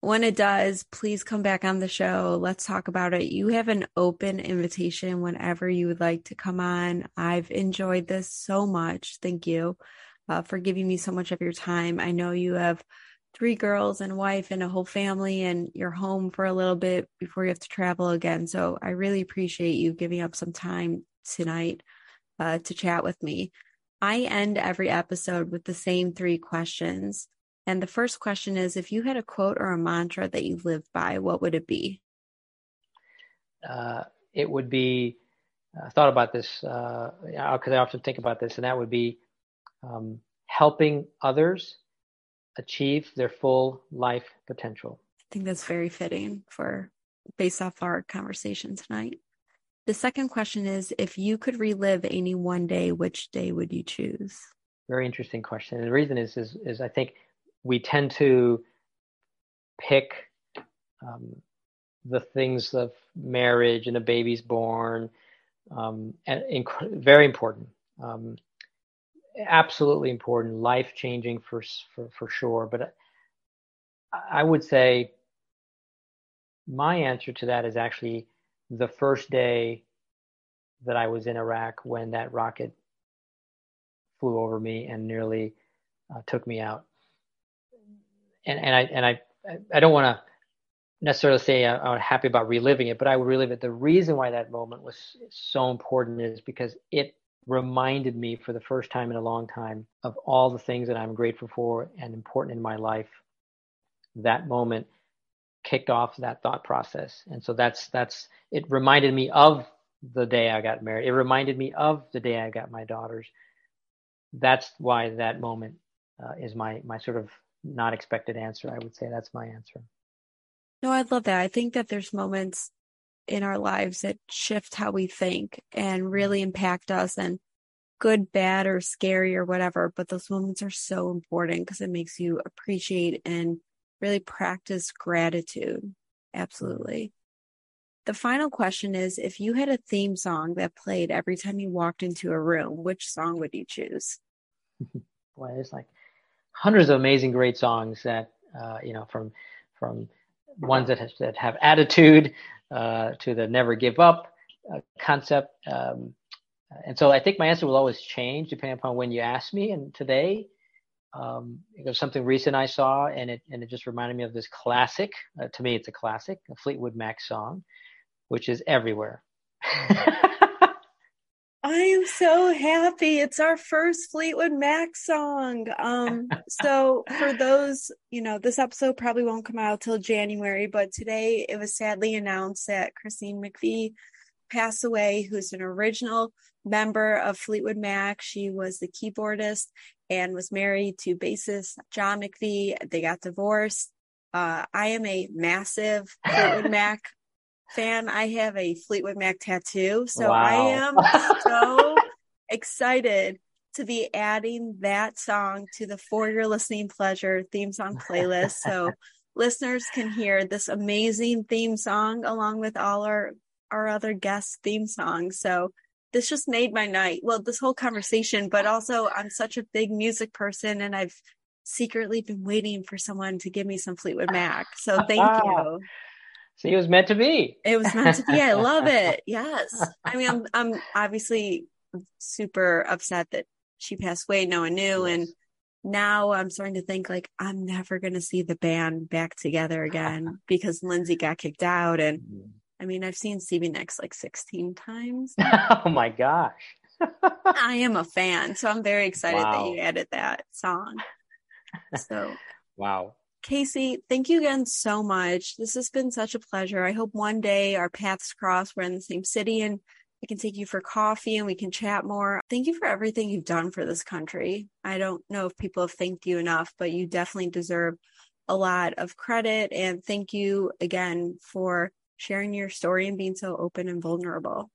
Speaker 1: when it does, please come back on the show. Let's talk about it. You have an open invitation whenever you would like to come on. I've enjoyed this so much. Thank you uh, for giving me so much of your time. I know you have three girls and wife and a whole family, and you're home for a little bit before you have to travel again. So I really appreciate you giving up some time tonight uh, to chat with me. I end every episode with the same three questions. And the first question is if you had a quote or a mantra that you live by, what would it be?
Speaker 2: Uh, it would be, I thought about this because uh, I often think about this, and that would be um, helping others achieve their full life potential.
Speaker 1: I think that's very fitting for based off our conversation tonight. The second question is if you could relive any one day, which day would you choose?
Speaker 2: Very interesting question. And the reason is, is, is I think we tend to pick um, the things of marriage and a baby's born, um, and inc- very important, um, absolutely important, life changing for, for for sure. But I would say my answer to that is actually the first day that I was in Iraq when that rocket flew over me and nearly uh, took me out. And and I and I I don't want to necessarily say I'm happy about reliving it, but I would relive it. The reason why that moment was so important is because it reminded me for the first time in a long time of all the things that I'm grateful for and important in my life. That moment kicked off that thought process. And so that's that's it reminded me of the day I got married. It reminded me of the day I got my daughters. that's why that moment uh, is my my sort of not expected answer. I would say that's my answer.
Speaker 1: No, I love that. I think that there's moments in our lives that shift how we think and mm-hmm. really impact us and good, bad, or scary or whatever. But those moments are so important because it makes you appreciate and really practice gratitude. Absolutely. The final question is if you had a theme song that played every time you walked into a room, which song would you choose?
Speaker 2: Boy, there's like hundreds of amazing great songs that uh, you know from from ones that, has, that have attitude uh, to the never give up uh, concept. Um, and so I think my answer will always change depending upon when you ask me. And today, um, it was something recent I saw, and it and it just reminded me of this classic. Uh, to me, it's a classic, a Fleetwood Mac song, which is everywhere.
Speaker 1: I am so happy. It's our first Fleetwood Mac song. Um, so for those, you know, this episode probably won't come out till January, but today it was sadly announced that Christine McVie passed away, who's an original member of Fleetwood Mac. She was the keyboardist and was married to bassist John McVie. They got divorced. Uh, I am a massive Fleetwood Mac fan. I have a Fleetwood Mac tattoo. So wow. I am so excited to be adding that song to the For Your Listening Pleasure theme song playlist. So listeners can hear this amazing theme song along with all our, our other guest theme songs. So this just made my night. Well, this whole conversation, but also I'm such a big music person and I've secretly been waiting for someone to give me some Fleetwood Mac. So thank you.
Speaker 2: See, it was meant to be.
Speaker 1: It was meant to be. I love it. Yes. I mean, I'm, I'm obviously super upset that she passed away. No one knew. And now I'm starting to think like, I'm never going to see the band back together again because Lindsey got kicked out. And mm-hmm. I mean, I've seen Stevie Nicks like 16 times.
Speaker 2: oh my gosh.
Speaker 1: I am a fan. So I'm very excited wow. that you added that song. So,
Speaker 2: wow.
Speaker 1: KC, thank you again so much. This has been such a pleasure. I hope one day our paths cross. We're in the same city and I can take you for coffee and we can chat more. Thank you for everything you've done for this country. I don't know if people have thanked you enough, but you definitely deserve a lot of credit. And thank you again for sharing your story and being so open and vulnerable.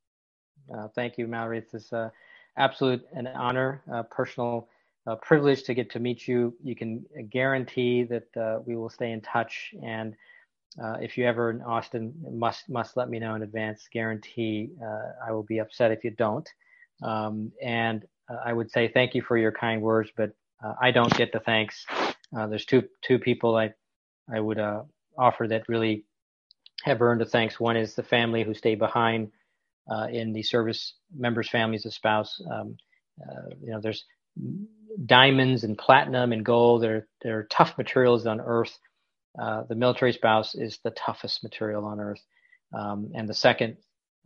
Speaker 2: Uh, thank you, Mallory. It's uh, absolute an honor, uh, personal a privilege to get to meet you. You can guarantee that uh, we will stay in touch. And uh, if you ever in Austin, must must let me know in advance. Guarantee uh, I will be upset if you don't. Um, and uh, I would say thank you for your kind words, but uh, I don't get the thanks. Uh, there's two two people I I would offer that really have earned the thanks. One is the family who stay behind in the service members' families, a spouse. Um, you know, there's diamonds and platinum and gold. They're they're tough materials on Earth. Uh, the military spouse is the toughest material on Earth, um, and the second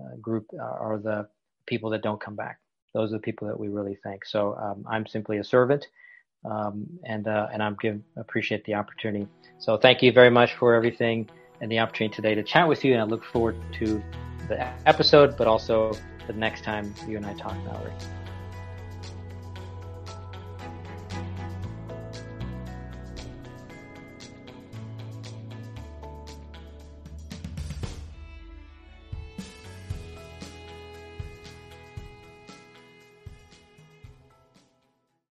Speaker 2: uh, group are the people that don't come back. Those are the people that we really thank. So um, I'm simply a servant, um, and uh, and I'm give appreciate the opportunity. So thank you very much for everything and the opportunity today to chat with you. And I look forward to the episode, but also the next time you and I talk, Mallory.